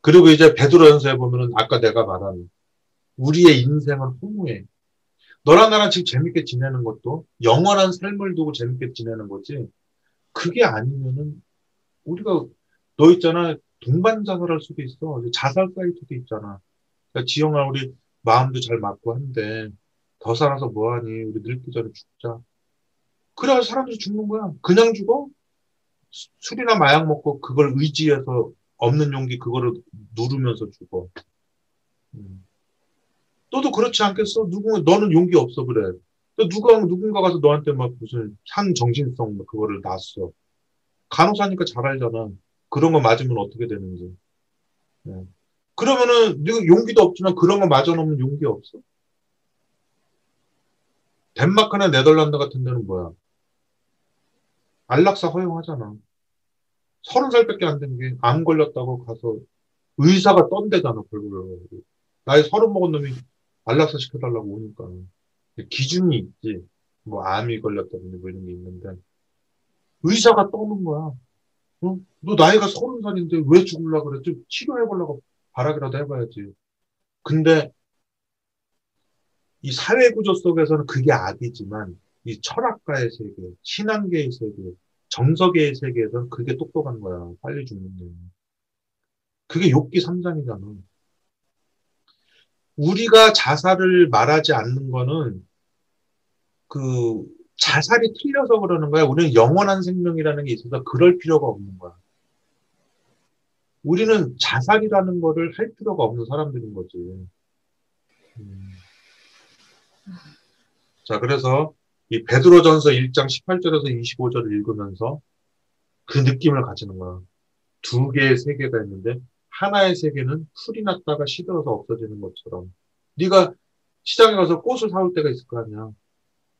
그리고 이제 베드로전서에 보면은 아까 내가 말한 우리의 인생은 허무해. 너랑 나랑 지금 재밌게 지내는 것도 영원한 삶을 두고 재밌게 지내는 거지. 그게 아니면은 우리가 너 있잖아 동반 자살할 수도 있어. 자살 사이트도 있잖아. 그러니까 지영아 우리 마음도 잘 맞고 한데 더 살아서 뭐하니? 우리 늙기 전에 죽자. 그래야 사람들이 죽는 거야. 그냥 죽어? 술이나 마약 먹고 그걸 의지해서 없는 용기 그거를 누르면서 죽어. 음. 너도 그렇지 않겠어? 누구 너는 용기 없어 그래. 또 누가 누군가 가서 너한테 막 무슨 향 정신성 그거를 놨어. 간호사니까 잘 알잖아. 그런 거 맞으면 어떻게 되는지. 네. 그러면은 용기도 없지만 그런 거 맞아 놓으면 용기 없어? 덴마크나 네덜란드 같은 데는 뭐야? 안락사 허용하잖아. 서른 살밖에 안 된 게 암 걸렸다고 가서 의사가 떤대잖아, 벌벌. 나이 서른 먹은 놈이 안락사 시켜달라고 오니까. 기준이 있지. 뭐 암이 걸렸다든지 뭐 이런 게 있는데 의사가 떠는 거야. 어? 너 나이가 서른 살인데 왜 죽을라 그래? 좀 치료해보려고 바라기라도 해봐야지. 근데 이 사회 구조 속에서는 그게 악이지만 이 철학가의 세계, 신앙계의 세계, 정석의 세계에서는 그게 똑똑한 거야. 빨리 죽는 게. 그게 욕기 3장이잖아. 우리가 자살을 말하지 않는 거는 그 자살이 틀려서 그러는 거야. 우리는 영원한 생명이라는 게 있어서 그럴 필요가 없는 거야. 우리는 자살이라는 거를 할 필요가 없는 사람들인 거지. 음. 자, 그래서 이 베드로전서 1장 18절에서 25절을 읽으면서 그 느낌을 가지는 거야. 두 개의 세계가 있는데 하나의 세계는 풀이 났다가 시들어서 없어지는 것처럼 네가 시장에 가서 꽃을 사올 때가 있을 거 아니야.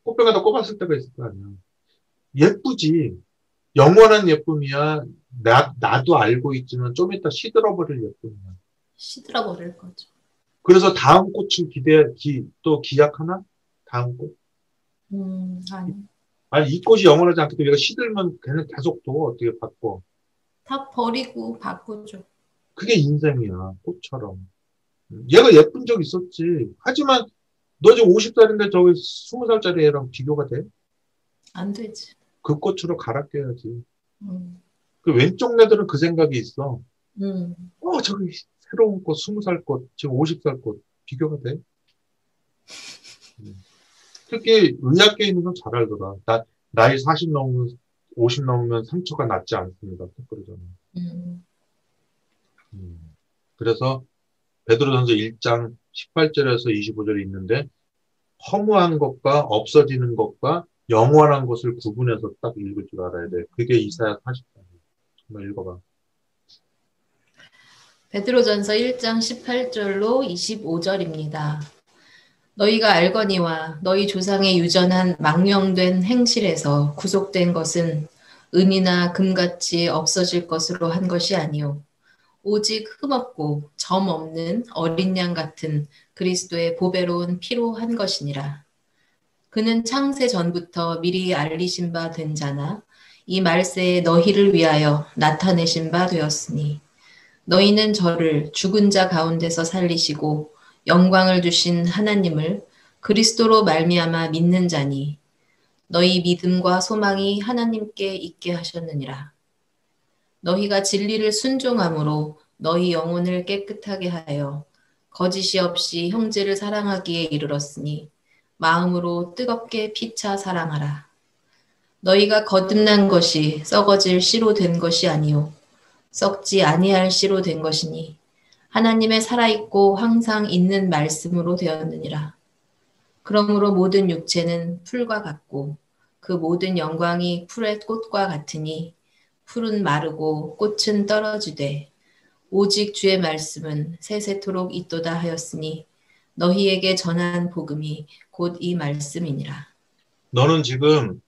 꽃병에다 꼽았을 때가 있을 거 아니야. 예쁘지. 영원한 예쁨이야. 나, 나도 알고 있지만 좀 이따 시들어버릴 예쁨이야. 시들어버릴 거죠. 그래서 다음 꽃을 기대, 기, 또 기약하나? 다음 꽃? 음, 아니. 아니, 이 꽃이 영원하지 않기 때문에 얘가 시들면 걔는 계속 둬. 어떻게 바꿔. 다 버리고 바꾸죠. 그게 인생이야. 꽃처럼. 얘가 예쁜 적 있었지. 하지만 너 지금 50살인데 저기 20살짜리 애랑 비교가 돼? 안 되지. 그 꽃으로 갈아 껴야지. 음, 그 왼쪽 애들은 그 생각이 있어. 음. 어, 저기 새로운 꽃, 20살 꽃, 지금 50살 꽃 비교가 돼? 음. 특히 의학계에 있는 건 잘 알더라. 나, 나이 40 넘으면, 50 넘으면 상처가 낫지 않습니다. 그러잖아. 음. 음. 그래서 베드로전서 1장 18절에서 25절에 있는데 허무한 것과 없어지는 것과 영원한 것을 구분해서 딱 읽을 줄 알아야 돼. 그게 이사야 40장이에요. 한번 읽어봐. 베드로전서 1장 18절로 25절입니다. 너희가 알거니와 너희 조상의 유전한 망령된 행실에서 구속된 것은 은이나 금같이 없어질 것으로 한 것이 아니요 오직 흠없고 점 없는 어린 양 같은 그리스도의 보배로운 피로 한 것이니라. 그는 창세 전부터 미리 알리신 바 된 자나 이 말세에 너희를 위하여 나타내신 바 되었으니 너희는 저를 죽은 자 가운데서 살리시고 영광을 주신 하나님을 그리스도로 말미암아 믿는 자니 너희 믿음과 소망이 하나님께 있게 하셨느니라. 너희가 진리를 순종함으로 너희 영혼을 깨끗하게 하여 거짓이 없이 형제를 사랑하기에 이르렀으니 마음으로 뜨겁게 피차 사랑하라. 너희가 거듭난 것이 썩어질 씨로 된 것이 아니요 썩지 아니할 씨로 된 것이니 하나님의 살아있고 항상 있는 말씀으로 되었느니라. 그러므로 모든 육체는 풀과 같고 그 모든 영광이 풀의 꽃과 같으니 풀은 마르고 꽃은 떨어지되 오직 주의 말씀은 세세토록 있도다 하였으니 너희에게 전한 복음이 곧 이 말씀이니라. 너는 지금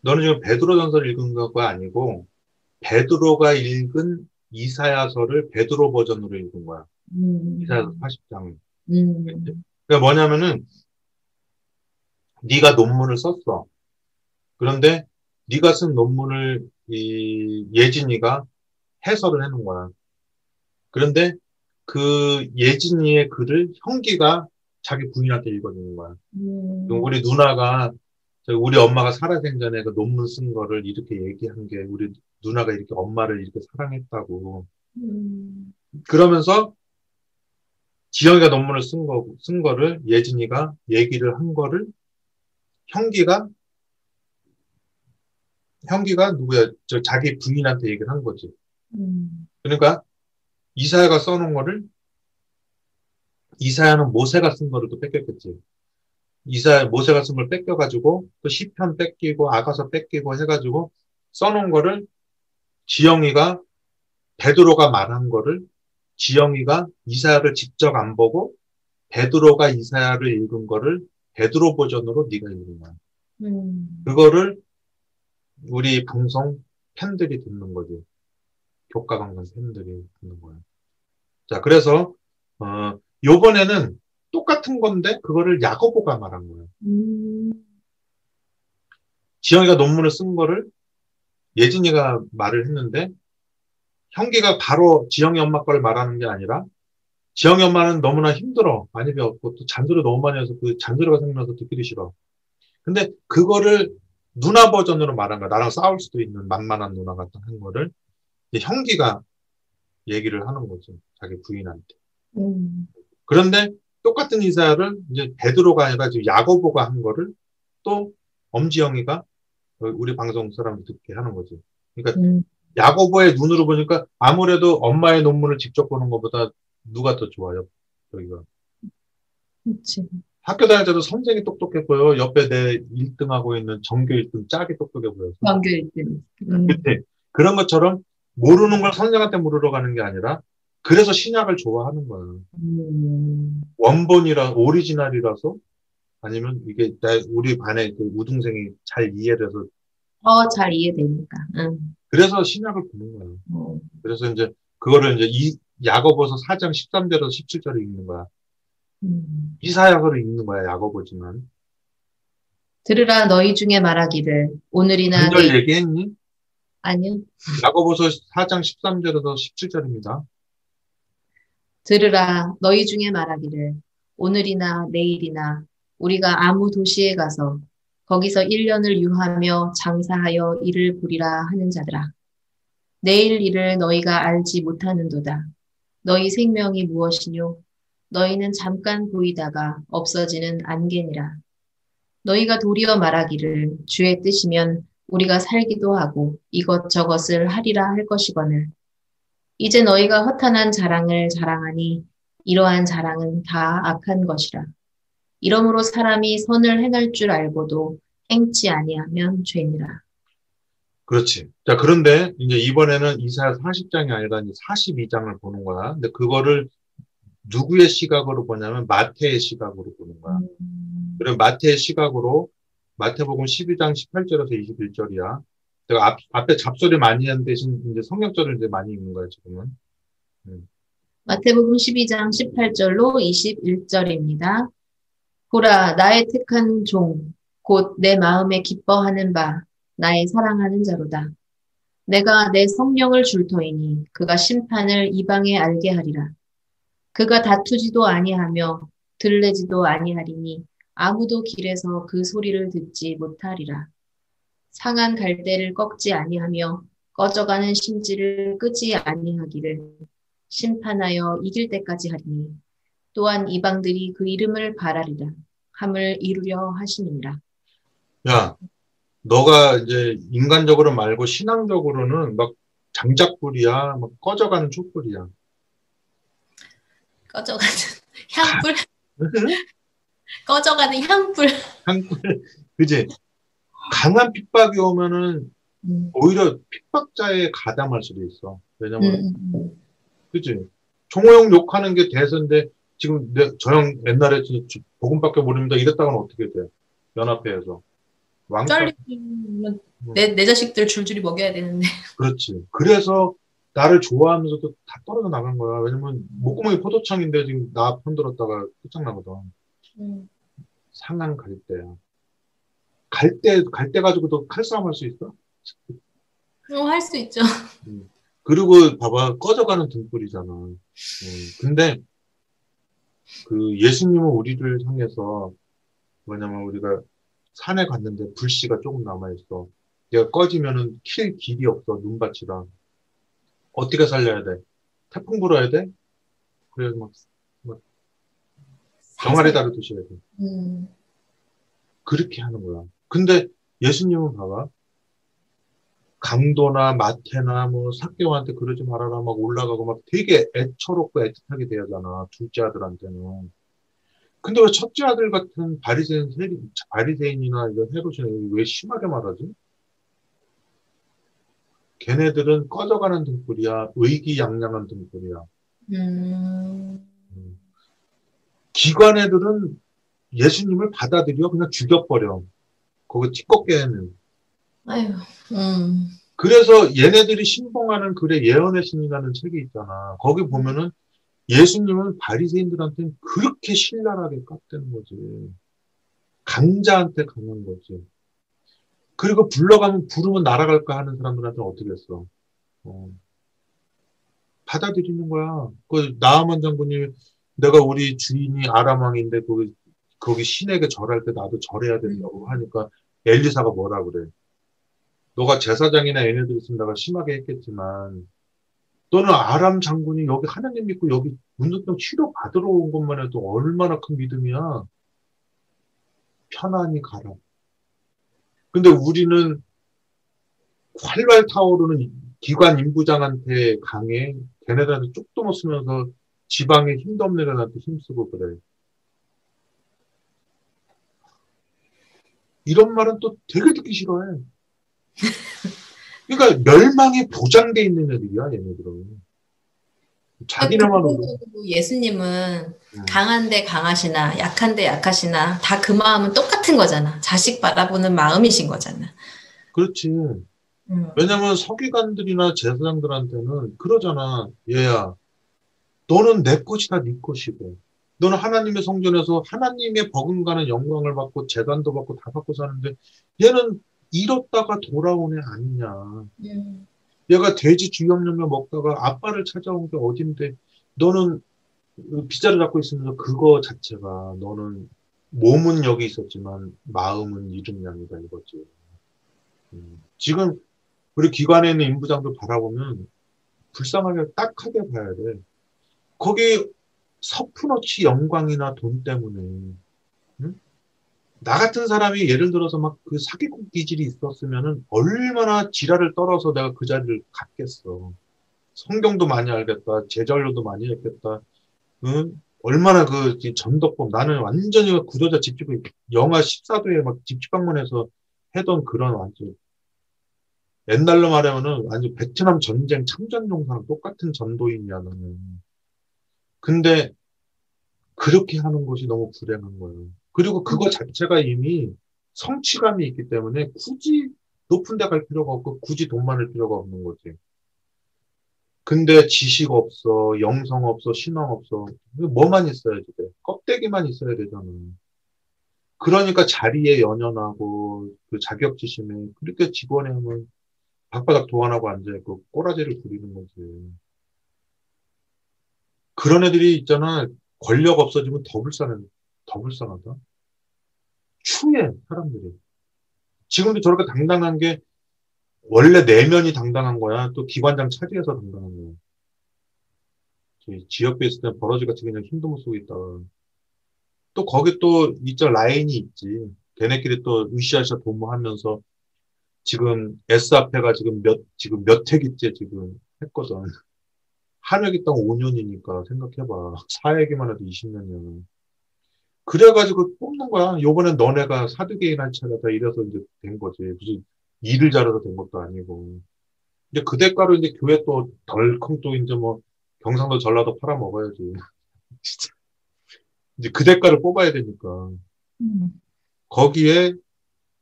너는 지금 베드로전서를 읽은 거가 아니고 베드로가 읽은 이사야서를 베드로 버전으로 읽은 거야. 음. 이사야서 40장. 음. 그러니까 뭐냐면은 네가 논문을 썼어. 그런데 네가 쓴 논문을 이 예진이가 해설을 해놓은 거야. 그런데 그 예진이의 글을 형기가 자기 부인한테 읽어주는 거야. 음. 우리 누나가 우리 엄마가 살아생전에 그 논문 쓴 거를 이렇게 얘기한 게 우리 누나가 이렇게 엄마를 이렇게 사랑했다고 음. 그러면서 지영이가 논문을 쓴 거, 쓴 거를 예진이가 얘기를 한 거를 형기가 형기가 누구야? 저 자기 부인한테 얘기를 한 거지. 음. 그러니까 이사야가 써놓은 거를 이사야는 모세가 쓴 거를 또 뺏겼겠지. 이사야 모세가 쓴 걸 뺏겨가지고 또 시편 뺏기고 아가서 뺏기고 해가지고 써놓은 거를 지영이가 베드로가 말한 거를 지영이가 이사야를 직접 안 보고 베드로가 이사야를 읽은 거를 베드로 버전으로 네가 읽은 거야. 음. 그거를 우리 방송 팬들이 듣는 거지. 교과 방송 팬들이 듣는 거야. 자, 그래서 어 요번에는 똑같은 건데 그거를 야고보가 말한 거야. 음. 지영이가 논문을 쓴 거를 예진이가 말을 했는데 형기가 바로 지영이 엄마 거를 말하는 게 아니라 지영이 엄마는 너무나 힘들어. 많이 배웠고 또 잔소리 너무 많이 해서 그 잔소리가 생겨나서 듣기도 싫어. 근데 그거를 누나 버전으로 말한 거야. 나랑 싸울 수도 있는 만만한 누나 같은 한 거를 이제 형기가 얘기를 하는 거지. 자기 부인한테. 음. 그런데 똑같은 이사야를 이제 베드로가 아니라 지금 야고보가 한 거를 또 엄지영이가 우리 방송 사람들 듣게 하는 거지. 그러니까 음. 야고보의 눈으로 보니까 아무래도 엄마의 논문을 직접 보는 것보다 누가 더 좋아요? 여기가. 그렇지. 학교 다닐 때도 선생이 똑똑해 보여. 옆에 내 1등 하고 있는 전교 1등 짝이 똑똑해 보여. 광교 1등. 음. 그런 것처럼 모르는 걸 선생한테 물으러 가는 게 아니라 그래서 신약을 좋아하는 거야. 음. 원본이라 오리지널이라서 아니면 이게 나 우리 반에 그 우등생이 잘 이해를 해서 어, 잘 이해되니까. 응. 그래서 신약을 보는 거야. 어. 그래서 이제 그거를 이제 이 야고보서 4장 13절에서 17절을 읽는 거야. 음. 이사야서를 읽는 거야. 야고보지만. 들으라 너희 중에 말하기를 오늘이나 내일 얘기했니? 아니요. 야고보서 4장 13절에서 17절입니다. 들으라 너희 중에 말하기를 오늘이나 내일이나 우리가 아무 도시에 가서 거기서 1년을 유하며 장사하여 일을 부리라 하는 자들아 내일 일을 너희가 알지 못하는도다 너희 생명이 무엇이뇨 너희는 잠깐 보이다가 없어지는 안개니라 너희가 도리어 말하기를 주의 뜻이면 우리가 살기도 하고 이것저것을 하리라 할 것이거늘 이제 너희가 허탄한 자랑을 자랑하니 이러한 자랑은 다 악한 것이라. 이러므로 사람이 선을 행할 줄 알고도 행치 아니하면 죄니라. 그렇지. 자, 그런데 이제 이번에는 이사야 40장이 아니라 이제 42장을 보는 거야. 근데 그거를 누구의 시각으로 보냐면 마태의 시각으로 보는 거야. 음, 그리고 마태의 시각으로 마태복음 12장 18절에서 21절이야. 내가 앞, 앞에 잡소리 많이 한 대신 이제 성경절을 이제 많이 읽는 거야, 지금은. 음. 마태복음 12장 18절로 21절입니다. 보라, 나의 택한 종, 곧 내 마음에 기뻐하는 바, 나의 사랑하는 자로다. 내가 내 성령을 줄 터이니 그가 심판을 이방에 알게 하리라. 그가 다투지도 아니하며 들레지도 아니하리니 아무도 길에서 그 소리를 듣지 못하리라. 상한 갈대를 꺾지 아니하며 꺼져가는 심지를 끄지 아니하기를 심판하여 이길 때까지 하리니 또한 이방들이 그 이름을 바라리라 함을 이루려 하시니라. 야, 너가 이제 인간적으로 말고 신앙적으로는 막 장작불이야, 막 꺼져가는 촛불이야. 꺼져가는 *laughs* 향불, 꺼져가는 향불. 향불, 그지? 강한 핍박이 오면은 음, 오히려 핍박자에 가담할 수도 있어. 왜냐면, 음, 음. 그지? 종호형 욕하는 게 대세인데, 지금 내, 저형 옛날에 복음밖에 모릅니다. 이랬다가는 어떻게 돼? 연합회에서. 왕따. 잘리면 내, 내 자식들 줄줄이 먹여야 되는데. 그렇지. 그래서 나를 좋아하면서도 다 떨어져 나간 거야. 왜냐면 목구멍이 포도청인데 지금 나 편들었다가 끝장나거든. 음, 상한 갈대야. 갈대, 갈대 가지고도 칼싸움 할 수 있어? 어, 할 수 있죠. 그리고 봐봐, 꺼져가는 등불이잖아. 음, 근데 그 예수님은 우리를 향해서 뭐냐면 우리가 산에 갔는데 불씨가 조금 남아있어. 얘가 꺼지면은 킬 길이 없어, 눈밭이라. 어떻게 살려야 돼? 태풍 불어야 돼? 그래서 막, 막 병아리 다루듯이 해야 돼. 음, 그렇게 하는 거야. 근데 예수님은 봐봐. 강도나 마태나 뭐 사개오한테 그러지 말아라 막 올라가고 막 되게 애처롭고 애틋하게 대하잖아. 둘째 아들한테는. 근데 왜 첫째 아들 같은 바리새인 바리새인이나 이런 헤롯이나 왜 심하게 말하지? 걔네들은 꺼져가는 등불이야. 의기양양한 등불이야. 음, 기관 애들은 예수님을 받아들여 그냥 죽여버려. 거기 찌껍게는. 아유, 음, 그래서 얘네들이 신봉하는 글에 예언의 신이라는 책이 있잖아. 거기 보면은 예수님은 바리새인들한테는 그렇게 신랄하게 깎대는 거지. 강자한테 가는 거지. 그리고 불러가면 부르면 날아갈까 하는 사람들한테는 어떻게 했어? 어. 받아들이는 거야. 그 나아만 장군이 내가 우리 주인이 아람왕인데 거기 거기 신에게 절할 때 나도 절해야 된다고 하니까 엘리사가 뭐라 그래? 너가 제사장이나 얘네들 있으면 내가 심하게 했겠지만 너는 아람 장군이 여기 하나님 믿고 여기 문둥병 치료 받으러 온 것만 해도 얼마나 큰 믿음이야. 편안히 가라. 근데 우리는 활활 타오르는 기관 인부장한테 강해. 걔네들한테 쪽도 못 쓰면서 지방에 힘도 없는 애들한테 힘쓰고 그래. 이런 말은 또 되게 듣기 싫어해. *laughs* 그러니까 멸망이 보장돼 있는 애들이야, 얘네들은. 자기네만으로. 그리고 예수님은 음. 강한데 강하시나 약한데 약하시나 다 그 마음은 똑같은 거잖아. 자식 바라보는 마음이신 거잖아. 그렇지. 음, 왜냐면 서기관들이나 제사장들한테는 그러잖아. 얘야, 너는 내 것이다, 네 것이고. 너는 하나님의 성전에서 하나님의 버금가는 영광을 받고 재단도 받고 다 받고 사는데 얘는 잃었다가 돌아온 애 아니냐. 음, 얘가 돼지 주염염며 먹다가 아빠를 찾아온 게 어딘데 너는 비자를 잡고 있으면서 그거 자체가 너는 몸은 여기 있었지만 마음은 이름 양이다 이거지. 음, 지금 우리 기관에 있는 인부장들 바라보면 불쌍하게 딱하게 봐야 돼. 거기 서푼어치 영광이나 돈 때문에 응? 나 같은 사람이 예를 들어서 막 그 사기꾼 기질이 있었으면은 얼마나 지랄을 떨어서 내가 그 자리를 갔겠어. 성경도 많이 알겠다. 제절로도 많이 했겠다. 응? 얼마나 그 전덕법 나는 완전히 구도자 집집 영화 14도에 막 집집 방문해서 해던 그런 완전 옛날로 말하면은 완전 베트남 전쟁 참전용사랑 똑같은 전도인이야 나는. 근데 그렇게 하는 것이 너무 불행한 거예요. 그리고 그거 자체가 이미 성취감이 있기 때문에 굳이 높은 데 갈 필요가 없고 굳이 돈 많을 필요가 없는 거지. 근데 지식 없어, 영성 없어, 신앙 없어. 뭐만 있어야지 돼. 껍데기만 있어야 되잖아. 그러니까 자리에 연연하고 그 자격지심에 그렇게 직원에 하면 박바닥 도안하고 앉아있고 꼬라지를 부리는 거지. 그런 애들이 있잖아. 권력 없어지면 더 불쌍해. 더 불쌍하다. 추해, 사람들이. 지금도 저렇게 당당한 게 원래 내면이 당당한 거야. 또 기관장 차지해서 당당한 거야. 저희 지역구에 있을 때 버러지 같이 그냥 힘도 못 쓰고 있다. 또 거기 또 있죠. 라인이 있지. 걔네끼리 또 으쌰으쌰 도모하면서 지금 S앞에가 지금 몇, 지금 몇 회기째 지금 했거든. *laughs* 한 회기 땅 5년이니까 생각해봐. *laughs* 4회기만 해도 20년이야. 그래가지고 뽑는 거야. 요번엔 너네가 사드게인 할 차례다 이래서 이제 된 거지. 무슨 일을 잘해서 된 것도 아니고. 이제 그 대가로 이제 교회 또 덜컹 또 이제 뭐 경상도 전라도 팔아 먹어야지. *laughs* 진짜. 이제 그 대가를 뽑아야 되니까. 음. 거기에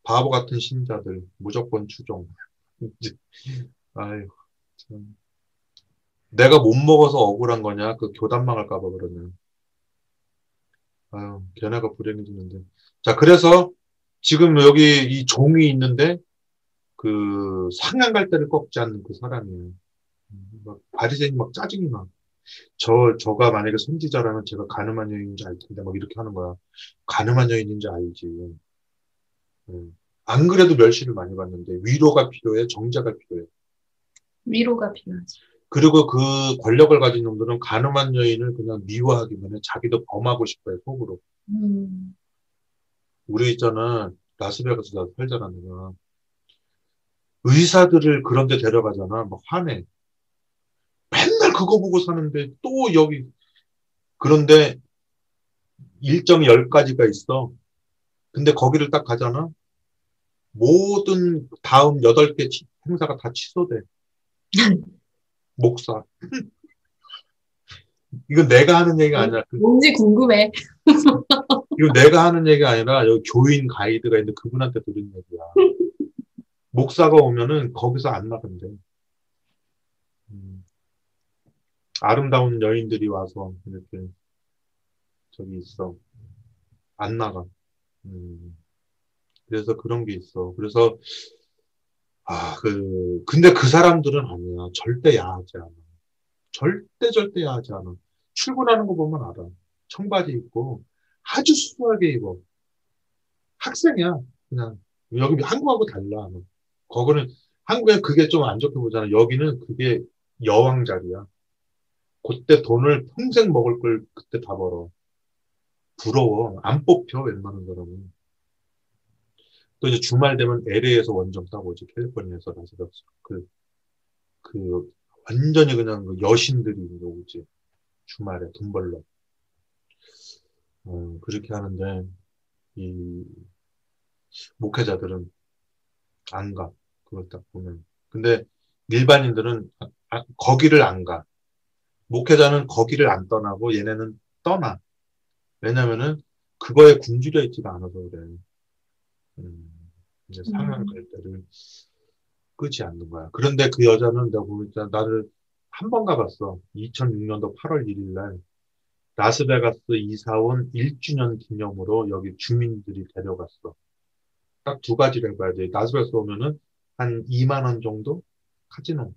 바보 같은 신자들 무조건 추종. 이제 아유 참. 내가 못 먹어서 억울한 거냐? 그 교단 망할까봐 그러네. 아유, 걔네가 불행해지는데. 자, 그래서 지금 여기 이 종이 있는데 그 상향 갈 때를 꺾지 않는 그 사람이에요. 막 바리새인이 막 짜증이 나. 저 저가 만약에 선지자라면 제가 가늠한 여인인지 알 텐데 막 이렇게 하는 거야. 가늠한 여인인지 알지. 음. 안 그래도 멸시를 많이 받는데 위로가 필요해, 정자가 필요해. 위로가 필요하지. 그리고 그 권력을 가진 놈들은 가늠한 여인을 그냥 미워하기만 해. 자기도 범하고 싶어요, 속으로. 음. 우리 있잖아. 라스베가스가 살잖아, 내가. 의사들을 그런 데 데려가잖아. 막 화내. 맨날 그거 보고 사는데 또 여기. 그런데 일정이 10가지가 있어. 근데 거기를 딱 가잖아. 모든 다음 8개 행사가 다 취소돼. *laughs* 목사. 이건 내가 하는 얘기가 아니라 그 뭔지 궁금해. 이거 내가 하는 얘기가 아니라 여기 교인 가이드가 있는데 그분한테 들은 얘기야. 목사가 오면은 거기서 안 나간대. 음. 아름다운 여인들이 와서 이렇게 저기 있어. 안 나가. 음. 그래서 그런 게 있어. 그래서 아, 그 근데 그 사람들은 아니야. 절대 야하지 않아. 절대 절대 야하지 않아. 출근하는 거 보면 알아. 청바지 입고 아주 수수하게 입어. 학생이야. 그냥 여기 한국하고 달라. 거기는 한국에 그게 좀 안 좋게 보잖아. 여기는 그게 여왕 자리야. 그때 돈을 평생 먹을 걸 그때 다 벌어. 부러워. 안 뽑혀 웬만한 사람은. 또 이제 주말 되면 LA에서 원정 따고 이제 캘리포니아에서 라스베가스 그, 그 완전히 그냥 그 여신들이 오지. 주말에 돈 벌러. 어, 그렇게 하는데 이 목회자들은 안 가. 그걸 딱 보면. 근데 일반인들은 아, 아, 거기를 안 가. 목회자는 거기를 안 떠나고 얘네는 떠나. 왜냐면은 그거에 굶주려 있지가 않아서 그래. 음, 이제 상향 갈 때를 끄지 않는 거야. 그런데 그 여자는 내가 보니까 나를 한 번 가봤어. 2006년도 8월 1일 날 라스베가스 이사 온 1주년 기념으로 여기 주민들이 데려갔어. 딱 두 가지를 해봐야 돼. 라스베가스 오면은 한 2만 원 정도 카지노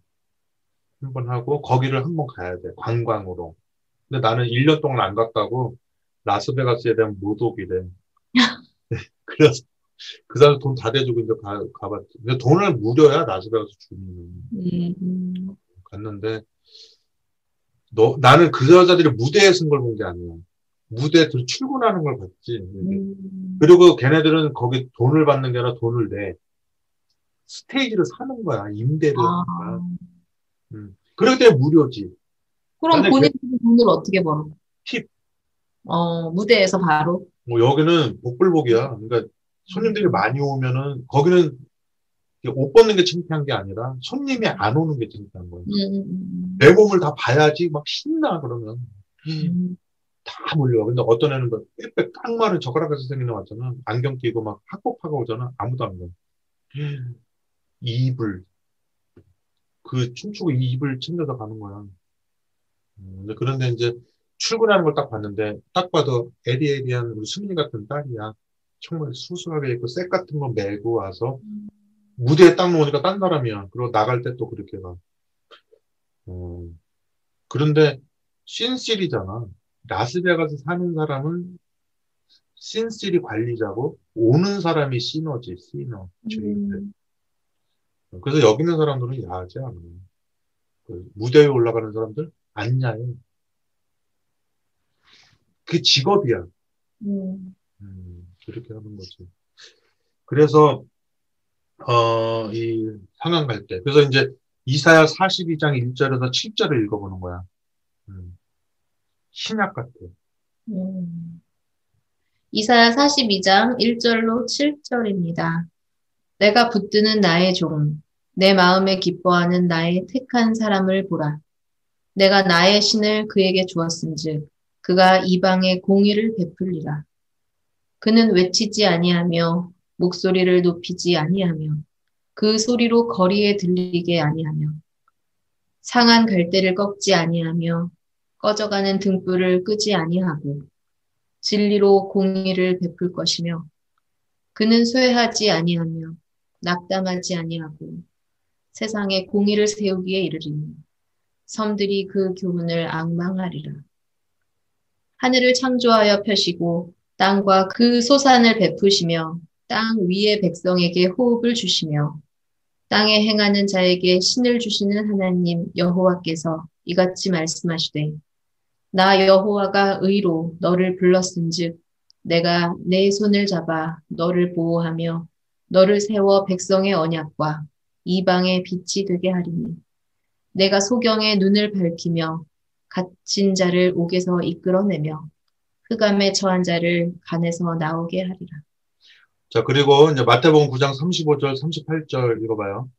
한 번 하고 거기를 한 번 가야 돼. 관광으로. 근데 나는 1년 동안 안 갔다고 라스베가스에 대한 모독이래. *laughs* 그래서 그 사람 돈 다 대주고 이제 가, 가봤지. 근데 돈을 무료야, 라스베가스 주민은. 음, 음. 갔는데, 너, 나는 그 여자들이 무대에 쓴 걸 본 게 아니야. 무대에 들 출근하는 걸 봤지. 음. 그리고 걔네들은 거기 돈을 받는 게 아니라 돈을 내. 스테이지를 사는 거야. 임대를 아. 음. 그렇기 때문에 무료지. 그럼 본인 돈을 어떻게 벌어? 팁. 어, 무대에서 바로? 뭐 여기는 복불복이야. 그러니까 손님들이 많이 오면은 거기는 옷 벗는 게 창피한 게 아니라 손님이 안 오는 게 창피한 거야. 음, 음, 내 몸을 다 봐야지 막 신나 그러면 음. 다 몰려. 근데 어떤 애는 막 빽빽 딱 마른 젓가락에서 생긴 애 왔잖아. 안경 끼고 막 학복하고 오잖아. 아무도 안 가. 이불 그 춤추고 이 입을 챙겨서 가는 거야. 음, 그런데 이제 출근하는 걸 딱 봤는데 딱 봐도 에리에리한 우리 수민이 같은 딸이야. 정말 수수하게 입고 색 같은 거 메고 와서 무대에 딱 놓으니까 딴 사람이야. 그리고 나갈 때 또 그렇게 가. 어, 그런데 신실이잖아. 라스베가스 사는 사람은 신실이 관리자고 오는 사람이 시너지, 시너, 주인들. 음. 그래서 여기 있는 사람들은 야하지 않아. 그 무대에 올라가는 사람들 안 야해. 그 직업이야. 음. 음, 그렇게 하는 거지. 그래서 어, 이 상황 갈 때. 그래서 이제 이사야 42장 1절에서 7절을 읽어보는 거야. 음, 신약 같아. 음. 이사야 42장 1절로 7절입니다. 내가 붙드는 나의 종, 내 마음에 기뻐하는 나의 택한 사람을 보라. 내가 나의 신을 그에게 주었은즉 그가 이방에 공의를 베풀리라. 그는 외치지 아니하며 목소리를 높이지 아니하며 그 소리로 거리에 들리게 아니하며 상한 갈대를 꺾지 아니하며 꺼져가는 등불을 끄지 아니하고 진리로 공의를 베풀 것이며 그는 쇠하지 아니하며 낙담하지 아니하고 세상에 공의를 세우기에 이르리니 섬들이 그 교훈을 앙망하리라. 하늘을 창조하여 펴시고 땅과 그 소산을 베푸시며 땅 위의 백성에게 호흡을 주시며 땅에 행하는 자에게 신을 주시는 하나님 여호와께서 이같이 말씀하시되 나 여호와가 의로 너를 불렀은즉 내가 내 손을 잡아 너를 보호하며 너를 세워 백성의 언약과 이방의 빛이 되게 하리니 내가 소경의 눈을 밝히며 갇힌 자를 옥에서 이끌어내며 흑암에 처한 자를 간에서 나오게 하리라. 자, 그리고 이제 마태복음 9장 35절, 38절 읽어봐요.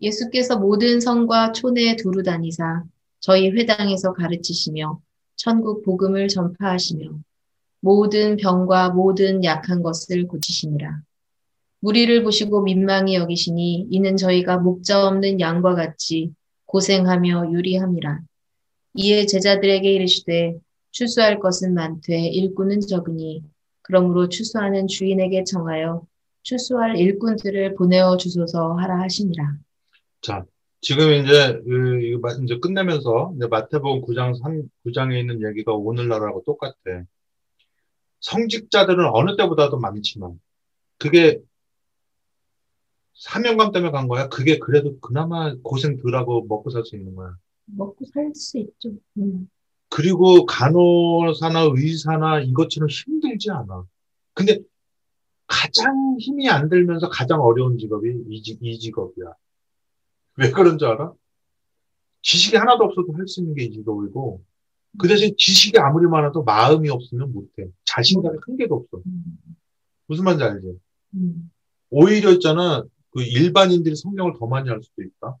예수께서 모든 성과 촌에 두루 다니사 저희 회당에서 가르치시며 천국 복음을 전파하시며 모든 병과 모든 약한 것을 고치시니라. 무리를 보시고 민망히 여기시니 이는 저희가 목자 없는 양과 같이 고생하며 유리함이라. 이에 제자들에게 이르시되 추수할 것은 많되 일꾼은 적으니 그러므로 추수하는 주인에게 청하여 추수할 일꾼들을 보내어 주소서 하라 하시니라. 자, 지금 이제, 그, 이제 끝내면서, 이제 마태복음 9장 3, 9장에 있는 얘기가 오늘날하고 똑같아. 성직자들은 어느 때보다도 많지만, 그게 사명감 때문에 간 거야. 그게 그래도 그나마 고생 덜 하고 먹고 살 수 있는 거야. 먹고 살 수 있죠. 음. 그리고 간호사나 의사나 이것처럼 힘들지 않아. 근데 가장 힘이 안 들면서 가장 어려운 직업이 이, 직- 이 직업이야. 왜 그런 줄 알아? 지식이 하나도 없어도 할 수 있는 게 이 직업이고, 그 대신 지식이 아무리 많아도 마음이 없으면 못해. 자신감이 한 개도 없어. 음. 무슨 말인지 알지? 음. 오히려 있잖아, 그 일반인들이 성경을 더 많이 할 수도 있다.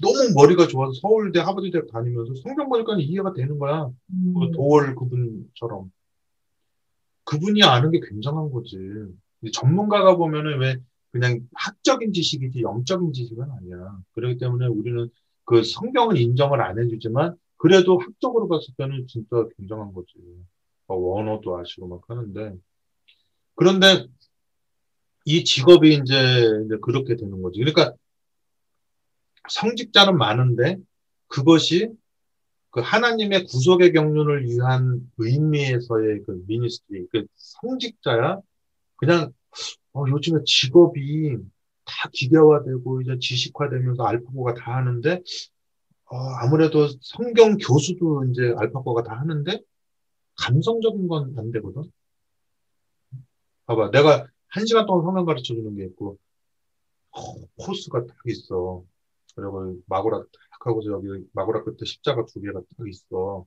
너무 머리가 좋아서 서울대, 하버드대 다니면서 성경 보니까 이해가 되는 거야. 음. 그 도월 그분처럼. 그분이 아는 게 굉장한 거지. 전문가가 보면은 왜 그냥 학적인 지식이지 영적인 지식은 아니야. 그렇기 때문에 우리는 그 성경은 인정을 안 해주지만 그래도 학적으로 봤을 때는 진짜 굉장한 거지. 막 원어도 아시고 막 하는데. 그런데 이 직업이 이제, 이제 그렇게 되는 거지. 그러니까 성직자는 많은데 그것이 그 하나님의 구속의 경륜을 위한 의미에서의 그 미니스트리, 그 성직자야, 그냥, 어, 요즘에 직업이 다 기계화되고 이제 지식화되면서 알파고가 다 하는데, 어, 아무래도 성경 교수도 이제 알파고가 다 하는데, 감성적인 건 안 되거든? 봐봐. 내가 한 시간 동안 성경 가르쳐 주는 게 있고, 어, 코스가 딱 있어. 그리고 마구라 딱 하고 저기 마구라 끝에 십자가 두 개가 딱 있어.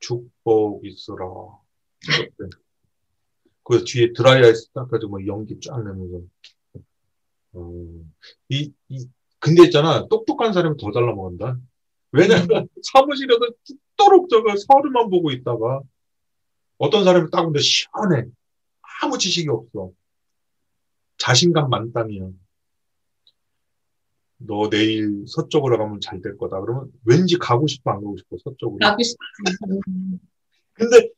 축복 있으라. 그 뒤에 드라이아이스 딱 가지고 뭐 연기 쫙 내면서. 어, 이, 이, 근데 있잖아. 똑똑한 사람이 더잘 넘어간다. 왜냐면 *laughs* 사무실에서 죽도록 저거 서류만 보고 있다가 어떤 사람이 딱 근데 시원해. 아무 지식이 없어. 자신감 만땅이야. 너 내일 서쪽으로 가면 잘 될 거다. 그러면 왠지 가고 싶어 안 가고 싶어 서쪽으로. 가고. 음. 근데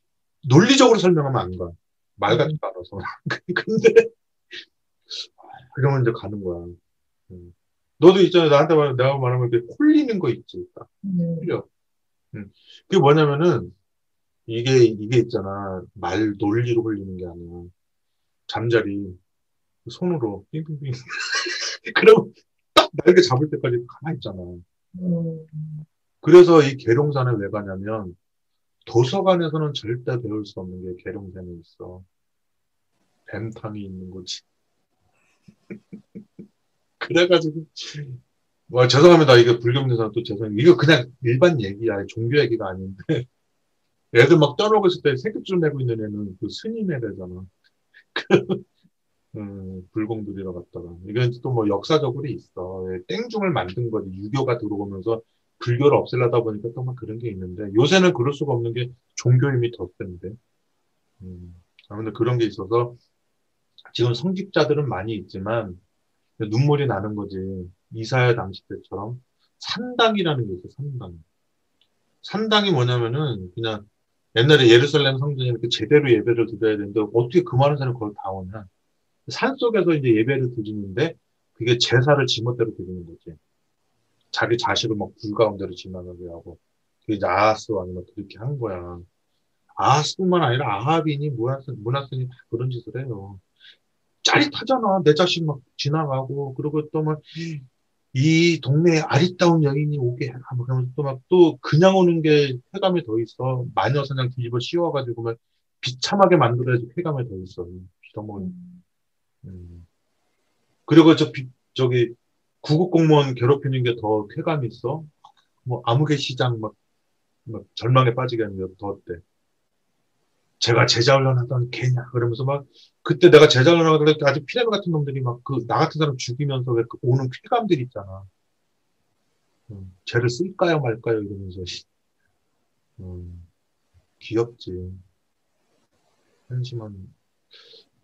논리적으로 설명하면 안 가. 말 같지도 않아서. *laughs* 근데 그러면 이제 가는 거야. 음. 너도 있잖아. 나한테 말, 내가 말하면 이렇게 홀리는 거 있지. 딱 음. 홀려. 음. 그게 뭐냐면은 이게 이게 있잖아. 말 논리로 홀리는 게 아니야. 잠자리 손으로 빙빙빙. *laughs* 그럼 딱 날개 잡을 때까지 가만히 있잖아. 음. 그래서 이 계룡산에 왜 가냐면 도서관에서는 절대 배울 수 없는 게 계룡산에 있어. 뱀탕이 있는 거지. *laughs* 그래가지고 와 죄송합니다. 이게 불경대사는 또 죄송해요. 이거 그냥 일반 얘기야. 종교 얘기가 아닌데 애들 막 떠나고 있을 때 새끼줄 내고 있는 애는 그 스님에 되잖아. *laughs* 그, 음, 불공들이라 갔다가 이건 또 뭐 역사적으로 있어. 예, 땡중을 만든 거지. 유교가 들어오면서 불교를 없애려다 보니까 또 막 그런 게 있는데 요새는 그럴 수가 없는 게 종교 힘이 더 센데. 음, 아무튼 그런 게 있어서 지금 성직자들은 많이 있지만 눈물이 나는 거지. 이사야 당시 때처럼 산당이라는 게 있어. 산당. 산당이 뭐냐면은 그냥 옛날에 예루살렘 성전에 이렇게 제대로 예배를 드려야 되는데 어떻게 그 많은 사람이 거기 다 오냐. 산 속에서 이제 예배를 드리는데 그게 제사를 지멋대로 드리는 거지. 자기 자식을 막 불 가운데로 지나가게 하고 그게 이제 아하스와 아니면 그렇게 한 거야. 아하스뿐만 아니라 아합이니 문하스, 문하스니 다 그런 짓을 해요. 짜릿하잖아. 내 자식 막 지나가고 그리고 또 막 이 동네에 아리따운 여인이 오게 해라. 뭐 그러면서 또 막 또 그냥 오는 게 쾌감이 더 있어. 마녀 사냥 뒤집어 씌워가지고 막 비참하게 만들어야지 쾌감이 더 있어. 빌어먹은 음. 그리고 저, 비- 저기, 구급 공무원 괴롭히는 게 더 쾌감이 있어? 뭐, 아무개 시장 막, 막 절망에 빠지게 하는 게 더 어때? 제가 제자훈련 하던 개냐? 그러면서 막, 그때 내가 제자훈련 하던 때 아주 피레미 같은 놈들이 막 그, 나 같은 사람 죽이면서 왜 그 오는 쾌감들 있잖아. 음, 쟤를 쓸까요 말까요? 이러면서. 음, 귀엽지. 한심한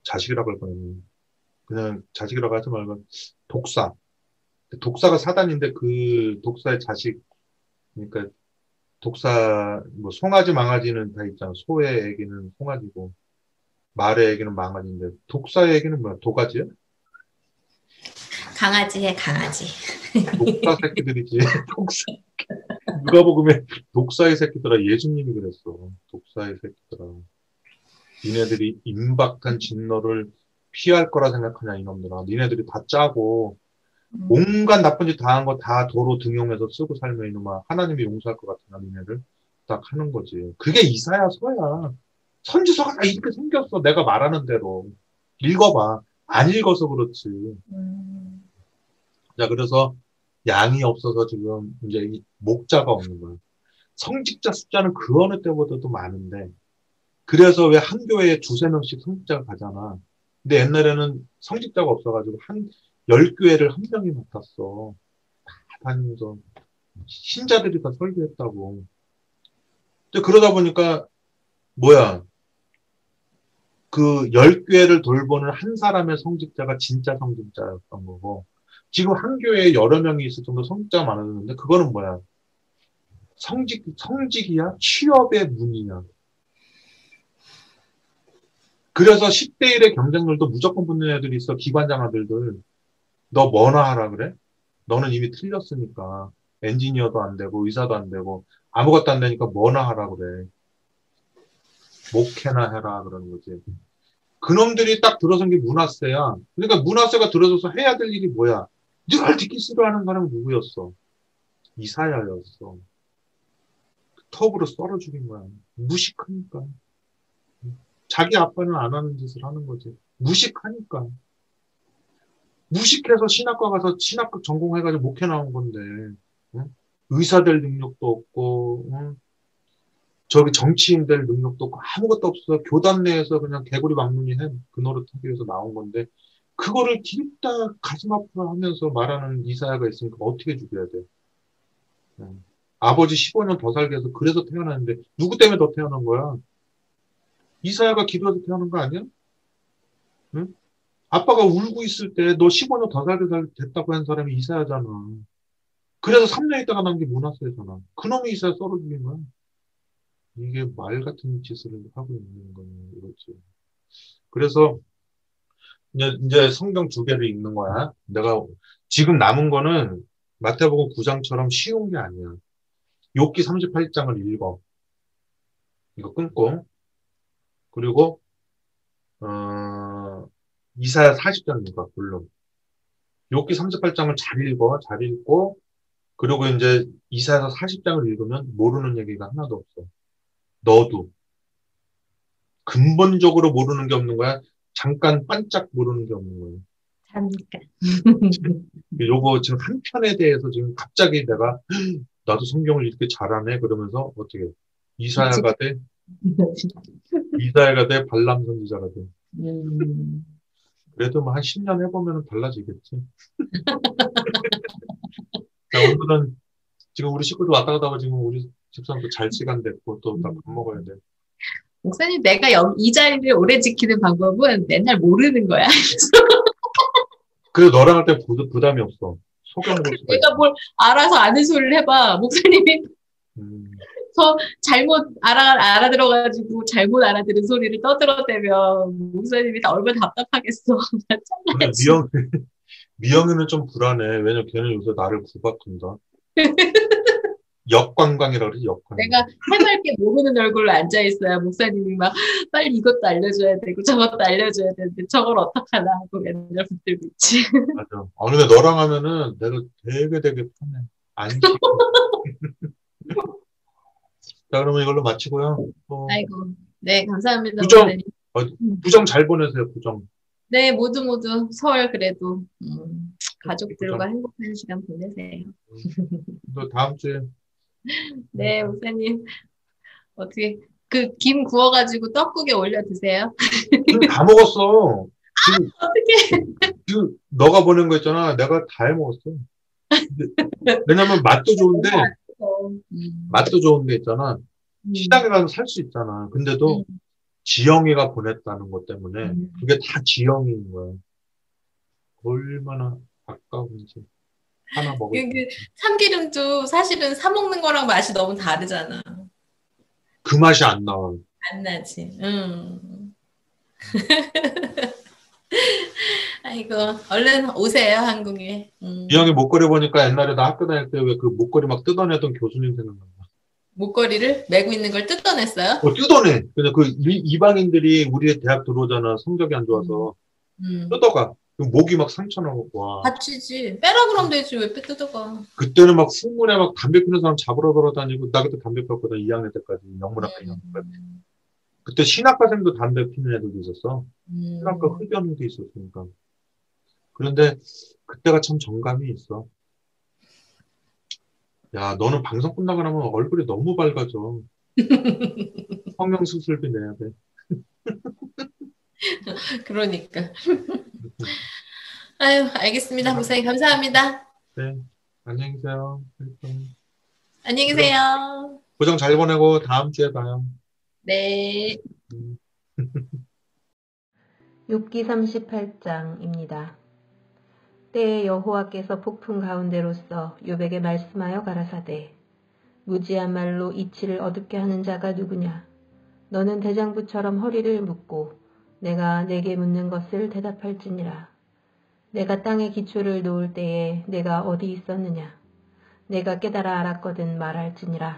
자식이라고 할 뻔했네. 그냥 자식이라고 하지 말고 독사. 독사가 사단인데 그 독사의 자식, 그러니까 독사, 뭐 송아지 망아지는 다 있잖아. 소의 애기는 송아지고 말의 애기는 망아지인데 독사의 애기는 뭐야? 도가지야? 강아지의 강아지. 독사 새끼들이지. *laughs* 독사. 누가복음에 독사의 새끼들아 예수님이 그랬어. 독사의 새끼들아. 니네들이 임박한 진노를 피할 거라 생각하냐 이놈들아. 니네들이 다 짜고 음. 온갖 나쁜 짓 다 한 거 다 도로 등용해서 쓰고 살면 이놈아 하나님이 용서할 것 같으나 니네들 딱 하는 거지. 그게 이사야 서야. 선지서가 다 이렇게 생겼어. 내가 말하는 대로. 읽어봐. 안 읽어서 그렇지. 음. 자, 그래서 양이 없어서 지금 이제 이 목자가 없는 거야. 성직자 숫자는 그 어느 때보다도 많은데, 그래서 왜 한 교회에 두세 명씩 성직자가 가잖아. 근데 옛날에는 성직자가 없어가지고 한, 열 교회를 한 명이 맡았어. 다 다니면서. 신자들이 다 설교했다고. 근데 그러다 보니까, 뭐야. 그 열 교회를 돌보는 한 사람의 성직자가 진짜 성직자였던 거고, 지금 한 교회에 여러 명이 있을 정도 성직자가 많아졌는데 그거는 뭐야? 성직 성직이야? 취업의 문이야. 그래서 10대 1의 경쟁률도 무조건 붙는 애들이 있어. 기관장 아들들. 너 뭐나 하라 그래? 너는 이미 틀렸으니까. 엔지니어도 안 되고 의사도 안 되고 아무것도 안 되니까 뭐나 하라 그래. 목회나 해라 그러는 거지. 그놈들이 딱 들어선 게 문화세야. 그러니까 문화세가 들어서서 해야 될 일이 뭐야? 늘 듣기 싫어하는 사람은 누구였어? 이사야였어. 턱으로 썰어 죽인 거야. 무식하니까. 자기 아빠는 안 하는 짓을 하는 거지. 무식하니까. 무식해서 신학과 가서 신학교 전공해가지고 목회 나온 건데, 응? 의사 될 능력도 없고, 응? 저기 정치인 될 능력도 없고, 아무것도 없어. 교단 내에서 그냥 개구리 막눈이 해. 그 노릇 하기 위해서 나온 건데, 그거를 뒤집다 가슴 아프다 하면서 말하는 이사야가 있으니까 어떻게 죽여야 돼? 응. 아버지 15년 더 살게 해서 그래서 태어났는데, 누구 때문에 더 태어난 거야? 이사야가 기도해서 태어난 거 아니야? 응? 아빠가 울고 있을 때 너 15년 더 살게 됐다고 한 사람이 이사야잖아. 그래서 3년 있다가 난 게 문화세잖아. 그놈이 이사야 썰어 죽인 거야. 이게 말 같은 짓을 하고 있는 거는 이거지. 그래서 이제, 이제 성경 두 개를 읽는 거야. 내가 지금 남은 거는 마태복음 9장처럼 쉬운 게 아니야. 욥기 38장을 읽어. 이거 끊고 그리고 어, 이사야 40장인가 물론 욥기 38장을 잘 읽어 잘 읽고 그리고 이제 이사야 40장을 읽으면 모르는 얘기가 하나도 없어. 너도 근본적으로 모르는 게 없는 거야. 잠깐 반짝 모르는 게 없는 거야. 잠깐. *laughs* 요거 지금 한 편에 대해서 지금 갑자기 내가 나도 성경을 이렇게 잘하네 그러면서 어떻게 이사야가 돼 이사야가 돼 발람 선지자가 돼 음, 그래도 뭐 한 10년 해보면 달라지겠지. *laughs* 자 오늘은 지금 우리 식구들 왔다 갔다 하고 지금 우리 집사람도 잘 시간 됐고 또 밥 먹어야 돼. 목사님, 내가 여기 이 자리를 오래 지키는 방법은 맨날 모르는 거야. *laughs* 그래서 너랑 할 때 부담이 없어. 수가 *laughs* 내가 뭘 알아서 아는 소리를 해봐. 목사님이. 음, 저 잘못 알아, 알아들어가지고 잘못 알아들은 소리를 떠들어대면 목사님이 다 얼마나 답답하겠어. *laughs* 잘나지. 미영 *laughs* 미영이는 좀 불안해 왜냐면 걔는 요새 나를 구박한다 *laughs* 역관광이라 그러지 역관광 내가 해맑게 모르는 얼굴로 앉아있어야 목사님이 막 빨리 이것도 알려줘야 되고 저것도 알려줘야 되는데 저걸 어떡하나 하고 맨날 붙들고 있지. 맞아. 아, 근데 너랑 하면은 내가 되게 되게 편해. 안. 자, 그러면 이걸로 마치고요. 어, 아이고. 네, 감사합니다. 부정. 목사님. 부정 잘 보내세요, 부정. 네, 모두 모두 설 그래도 음, 가족들과 행복한 시간 보내세요. 또 다음 주에 *laughs* 네, 목사님. 어떻게 그 김 구워가지고 떡국에 올려 드세요. 다 먹었어. *laughs* 그, 어떻게? 그 너가 보낸 거 있잖아. 내가 다 해 먹었어. 왜냐면 맛도 좋은데, *laughs* 음, 맛도 좋은데 있잖아. 음, 시장에 가서 살 수 있잖아. 근데도 지영이가 보냈다는 것 때문에 음. 그게 다 지영이인 거야. 얼마나 아까운지. 하나 먹을. 그 참기름도 사실은 사 먹는 거랑 맛이 너무 다르잖아. 그 맛이 안 나와. 안 나지. 음. *laughs* 아이고, 얼른 오세요, 한국에. 음. 이 형이 목걸이 보니까 옛날에 나 학교 다닐 때 왜 그 목걸이 막 뜯어내던 교수님 생각난다. 목걸이를 메고 있는 걸 뜯어냈어요? 어, 뜯어내. 그냥 그 이- 이방인들이 우리 대학 들어오잖아. 성적이 안 좋아서. 음. 뜯어가. 그 목이 막 상처나고, 와. 다치지. 빼라 그러면 되지. 왜 빼 뜯어가? 그때는 막 후문에 막 담배 피는 사람 잡으러 돌아다니고, 나 그때 담배 폈거든. 2학년 때까지. 영문학과 2학년 때까지. 그때 신학과생도 담배 피는 애들도 있었어. 음. 신학과 흡연도 있었으니까. 그런데 그때가 참 정감이 있어. 야, 너는 방송 끝나고 나면 얼굴이 너무 밝아져. *laughs* 성형 수술비 내야 돼. *laughs* 그러니까. *laughs* 아유, 알겠습니다. 목사님, 감사합니다. 네. 안녕히 계세요. 안녕히 계세요. 고정 잘 보내고 다음 주에 봐요. 네. 음. 욥기 38장입니다. 때에 여호와께서 폭풍 가운데로서 욥에게 말씀하여 가라사대 무지한 말로 이치를 어둡게 하는 자가 누구냐? 너는 대장부처럼 허리를 묶고 내가 내게 묻는 것을 대답할지니라. 내가 땅에 기초를 놓을 때에 내가 어디 있었느냐? 내가 깨달아 알았거든 말할지니라.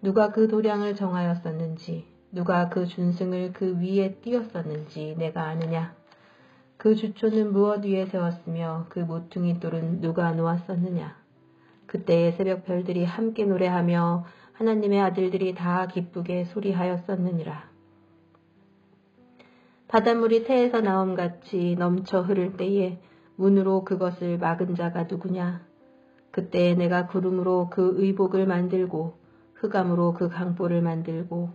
누가 그 도량을 정하였었는지 누가 그 준승을 그 위에 띄웠었는지 내가 아느냐 그 주초는 무엇 위에 세웠으며 그 모퉁이 돌은 누가 놓았었느냐? 그때의 새벽 별들이 함께 노래하며 하나님의 아들들이 다 기쁘게 소리하였었느니라. 바닷물이 태에서 나옴 같이 넘쳐 흐를 때에 문으로 그것을 막은 자가 누구냐? 그때에 내가 구름으로 그 의복을 만들고 흑암으로 그 강보를 만들고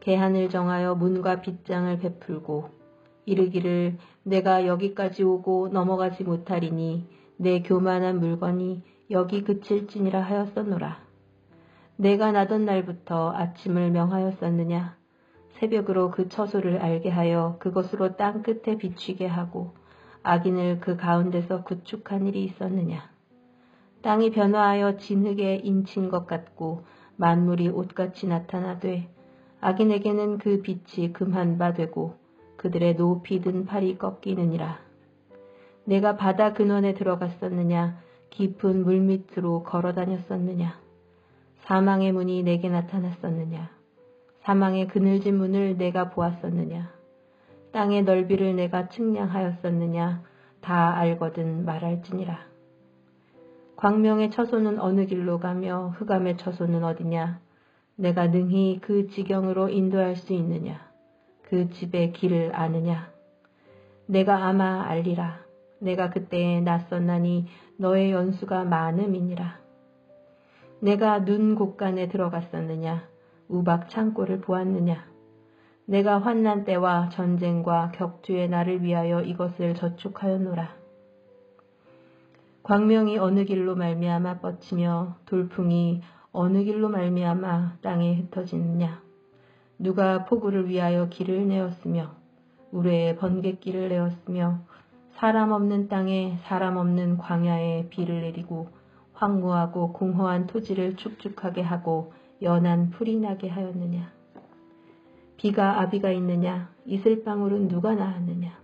개한을 정하여 문과 빗장을 베풀고 이르기를 내가 여기까지 오고 넘어가지 못하리니 내 교만한 물건이 여기 그칠지니라 하였었노라. 내가 나던 날부터 아침을 명하였었느냐? 새벽으로 그 처소를 알게 하여 그것으로 땅 끝에 비추게 하고 악인을 그 가운데서 구축한 일이 있었느냐? 땅이 변화하여 진흙에 인친 것 같고 만물이 옷같이 나타나되 악인에게는 그 빛이 금한 바 되고 그들의 높이 든 팔이 꺾이느니라. 내가 바다 근원에 들어갔었느냐? 깊은 물 밑으로 걸어 다녔었느냐? 사망의 문이 내게 나타났었느냐? 사망의 그늘진 문을 내가 보았었느냐? 땅의 넓이를 내가 측량하였었느냐? 다 알거든 말할지니라. 광명의 처소는 어느 길로 가며 흑암의 처소는 어디냐? 내가 능히 그 지경으로 인도할 수 있느냐 그 집의 길을 아느냐 내가 아마 알리라 내가 그때에 낯섰나니 너의 연수가 많음이니라. 내가 눈 곳간에 들어갔었느냐? 우박 창고를 보았느냐? 내가 환난 때와 전쟁과 격투의 날을 위하여 이것을 저축하였노라. 광명이 어느 길로 말미암아 뻗치며 돌풍이 어느 길로 말미암아 땅에 흩어지느냐? 누가 폭우를 위하여 길을 내었으며 우레의 번갯길을 내었으며 사람 없는 땅에 사람 없는 광야에 비를 내리고 황무하고 공허한 토지를 축축하게 하고 연한 풀이 나게 하였느냐. 비가 아비가 있느냐? 이슬방울은 누가 낳았느냐?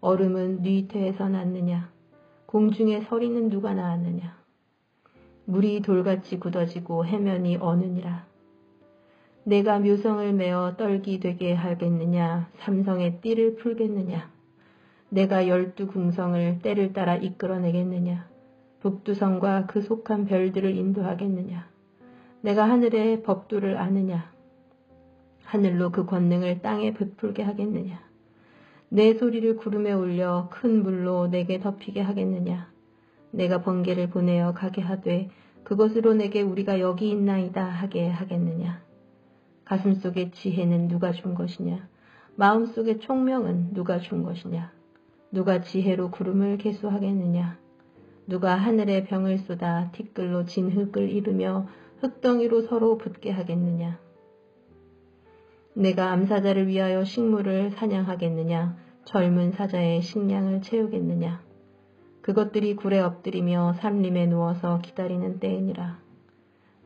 얼음은 뉘태에서 났느냐? 공중에 서리는 누가 낳았느냐? 물이 돌같이 굳어지고 해면이 어느니라 내가 묘성을 메어 떨기 되게 하겠느냐 삼성의 띠를 풀겠느냐 내가 열두 궁성을 때를 따라 이끌어내겠느냐? 북두성과 그 속한 별들을 인도하겠느냐? 내가 하늘의 법도를 아느냐? 하늘로 그 권능을 땅에 베풀게 하겠느냐? 내 소리를 구름에 올려 큰 물로 내게 덮이게 하겠느냐? 내가 번개를 보내어 가게 하되 그것으로 내게 우리가 여기 있나이다 하게 하겠느냐? 가슴 속의 지혜는 누가 준 것이냐? 마음 속의 총명은 누가 준 것이냐? 누가 지혜로 구름을 개수하겠느냐? 누가 하늘의 병을 쏟아 티끌로 진 흙을 이루며 흙덩이로 서로 붙게 하겠느냐? 내가 암사자를 위하여 식물을 사냥하겠느냐? 젊은 사자의 식량을 채우겠느냐? 그것들이 굴에 엎드리며 산림에 누워서 기다리는 때이니라.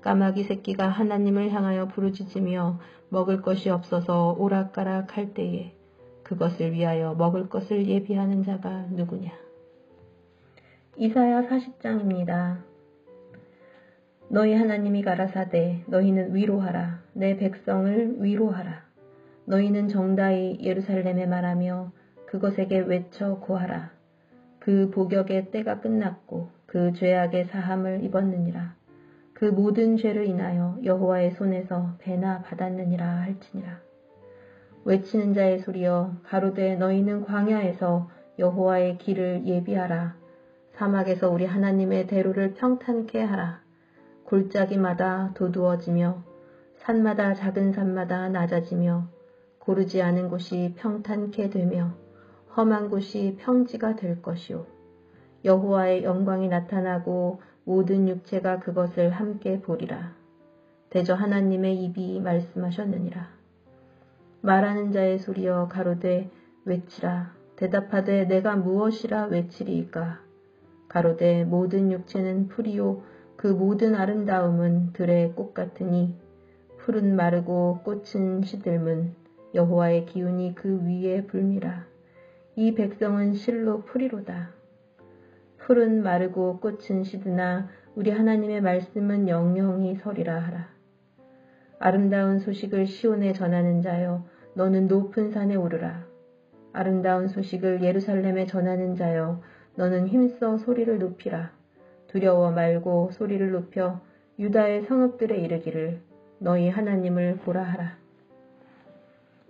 까마귀 새끼가 하나님을 향하여 부르짖으며 먹을 것이 없어서 오락가락 할 때에 그것을 위하여 먹을 것을 예비하는 자가 누구냐? 이사야 40장입니다. 너희 하나님이 가라사대 너희는 위로하라 내 백성을 위로하라 너희는 정다이 예루살렘에 말하며 그것에게 외쳐 고하라 그 복역의 때가 끝났고 그 죄악의 사함을 입었느니라 그 모든 죄를 인하여 여호와의 손에서 배나 받았느니라 할지니라 외치는 자의 소리여 가로되 너희는 광야에서 여호와의 길을 예비하라. 사막에서 우리 하나님의 대로를 평탄케 하라. 골짜기마다 도두어지며 산마다 작은 산마다 낮아지며 고르지 않은 곳이 평탄케 되며 험한 곳이 평지가 될 것이요. 여호와의 영광이 나타나고 모든 육체가 그것을 함께 보리라. 대저 하나님의 입이 말씀하셨느니라. 말하는 자의 소리여 가로되 외치라 대답하되 내가 무엇이라 외치리이까 가로되 모든 육체는 풀이요 그 모든 아름다움은 들의 꽃 같으니 풀은 마르고 꽃은 시들문 여호와의 기운이 그 위에 불미라 이 백성은 실로 풀이로다 풀은 마르고 꽃은 시드나 우리 하나님의 말씀은 영영이 서리라 하라 아름다운 소식을 시온에 전하는 자여 너는 높은 산에 오르라. 아름다운 소식을 예루살렘에 전하는 자여 너는 힘써 소리를 높이라. 두려워 말고 소리를 높여 유다의 성읍들에 이르기를 너희 하나님을 보라 하라.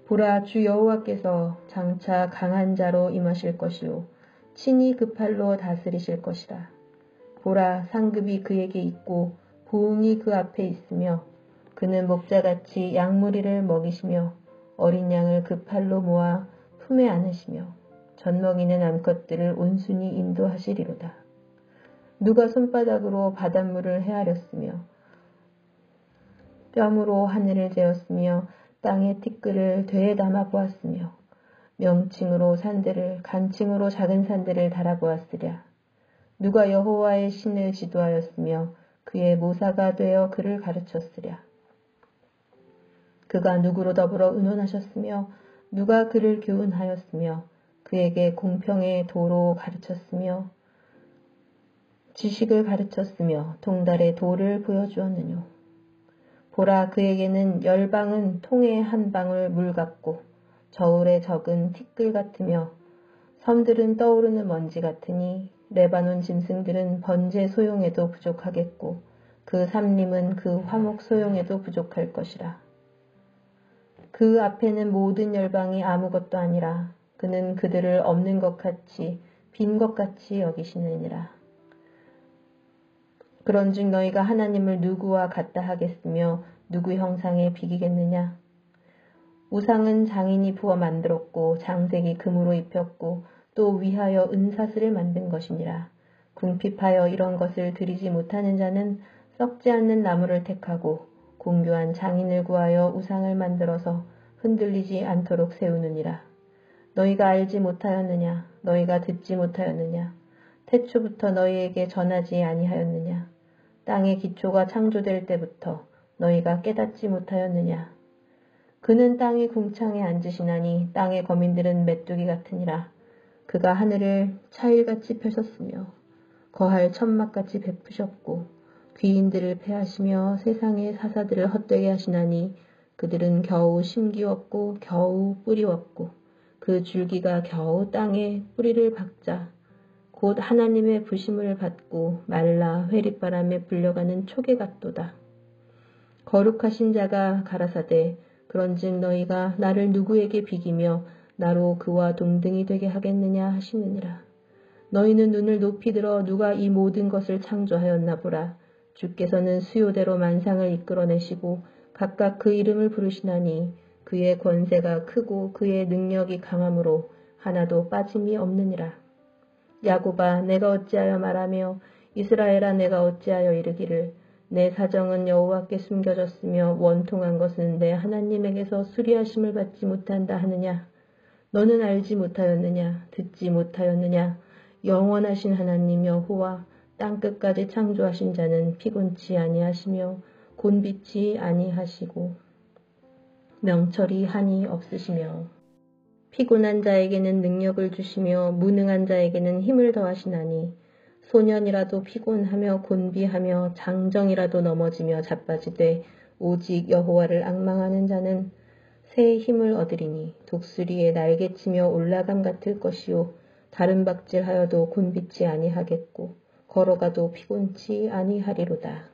보라 주 여호와께서 장차 강한 자로 임하실 것이요 친히 그 팔로 다스리실 것이라. 보라 상급이 그에게 있고 보응이 그 앞에 있으며 그는 목자같이 양무리를 먹이시며 어린 양을 그 팔로 모아 품에 안으시며 젖먹이는 암컷들을 온순히 인도하시리로다. 누가 손바닥으로 바닷물을 헤아렸으며 뺨으로 하늘을 재었으며 땅의 티끌을 되에 담아 보았으며 명칭으로 산들을 간칭으로 작은 산들을 달아보았으랴. 누가 여호와의 신을 지도하였으며 그의 모사가 되어 그를 가르쳤으랴. 그가 누구로 더불어 의논하셨으며 누가 그를 교훈하였으며 그에게 공평의 도로 가르쳤으며 지식을 가르쳤으며 동달의 도를 보여주었느뇨. 보라 그에게는 열방은 통에 한 방울 물 같고 저울의 적은 티끌 같으며 섬들은 떠오르는 먼지 같으니 레바논 짐승들은 번제 소용에도 부족하겠고 그 삼림은 그 화목 소용에도 부족할 것이라. 그 앞에는 모든 열방이 아무것도 아니라 그는 그들을 없는 것 같이 빈 것 같이 여기시느니라. 그런즉 너희가 하나님을 누구와 같다 하겠으며 누구 형상에 비기겠느냐? 우상은 장인이 부어 만들었고 장색이 금으로 입혔고 또 위하여 은사슬을 만든 것이니라. 궁핍하여 이런 것을 드리지 못하는 자는 썩지 않는 나무를 택하고 공교한 장인을 구하여 우상을 만들어서 흔들리지 않도록 세우느니라. 너희가 알지 못하였느냐? 너희가 듣지 못하였느냐? 태초부터 너희에게 전하지 아니하였느냐? 땅의 기초가 창조될 때부터 너희가 깨닫지 못하였느냐? 그는 땅의 궁창에 앉으시나니 땅의 거민들은 메뚜기 같으니라. 그가 하늘을 차일같이 펴셨으며 거할 천막같이 베푸셨고 귀인들을 패하시며 세상의 사사들을 헛되게 하시나니 그들은 겨우 심기웠고 겨우 뿌리웠고 그 줄기가 겨우 땅에 뿌리를 박자 곧 하나님의 부심을 받고 말라 회립바람에 불려가는 초계 같도다. 거룩하신 자가 가라사대 그런즉 너희가 나를 누구에게 비기며 나로 그와 동등이 되게 하겠느냐 하시느니라. 너희는 눈을 높이 들어 누가 이 모든 것을 창조하였나 보라. 주께서는 수요대로 만상을 이끌어내시고 각각 그 이름을 부르시나니 그의 권세가 크고 그의 능력이 강함으로 하나도 빠짐이 없느니라. 야곱아 내가 어찌하여 말하며 이스라엘아 내가 어찌하여 이르기를 내 사정은 여호와께 숨겨졌으며 원통한 것은 내 하나님에게서 수리하심을 받지 못한다 하느냐? 너는 알지 못하였느냐? 듣지 못하였느냐? 영원하신 하나님 여호와 땅 끝까지 창조하신 자는 피곤치 아니하시며 곤비치 아니하시고 명철이 한이 없으시며 피곤한 자에게는 능력을 주시며 무능한 자에게는 힘을 더하시나니 소년이라도 피곤하며 곤비하며 장정이라도 넘어지며 자빠지되 오직 여호와를 악망하는 자는 새의 힘을 얻으리니 독수리의 날개치며 올라감 같을 것이요 다른 박질하여도 곤비치 아니하겠고 걸어가도 피곤치 아니하리로다.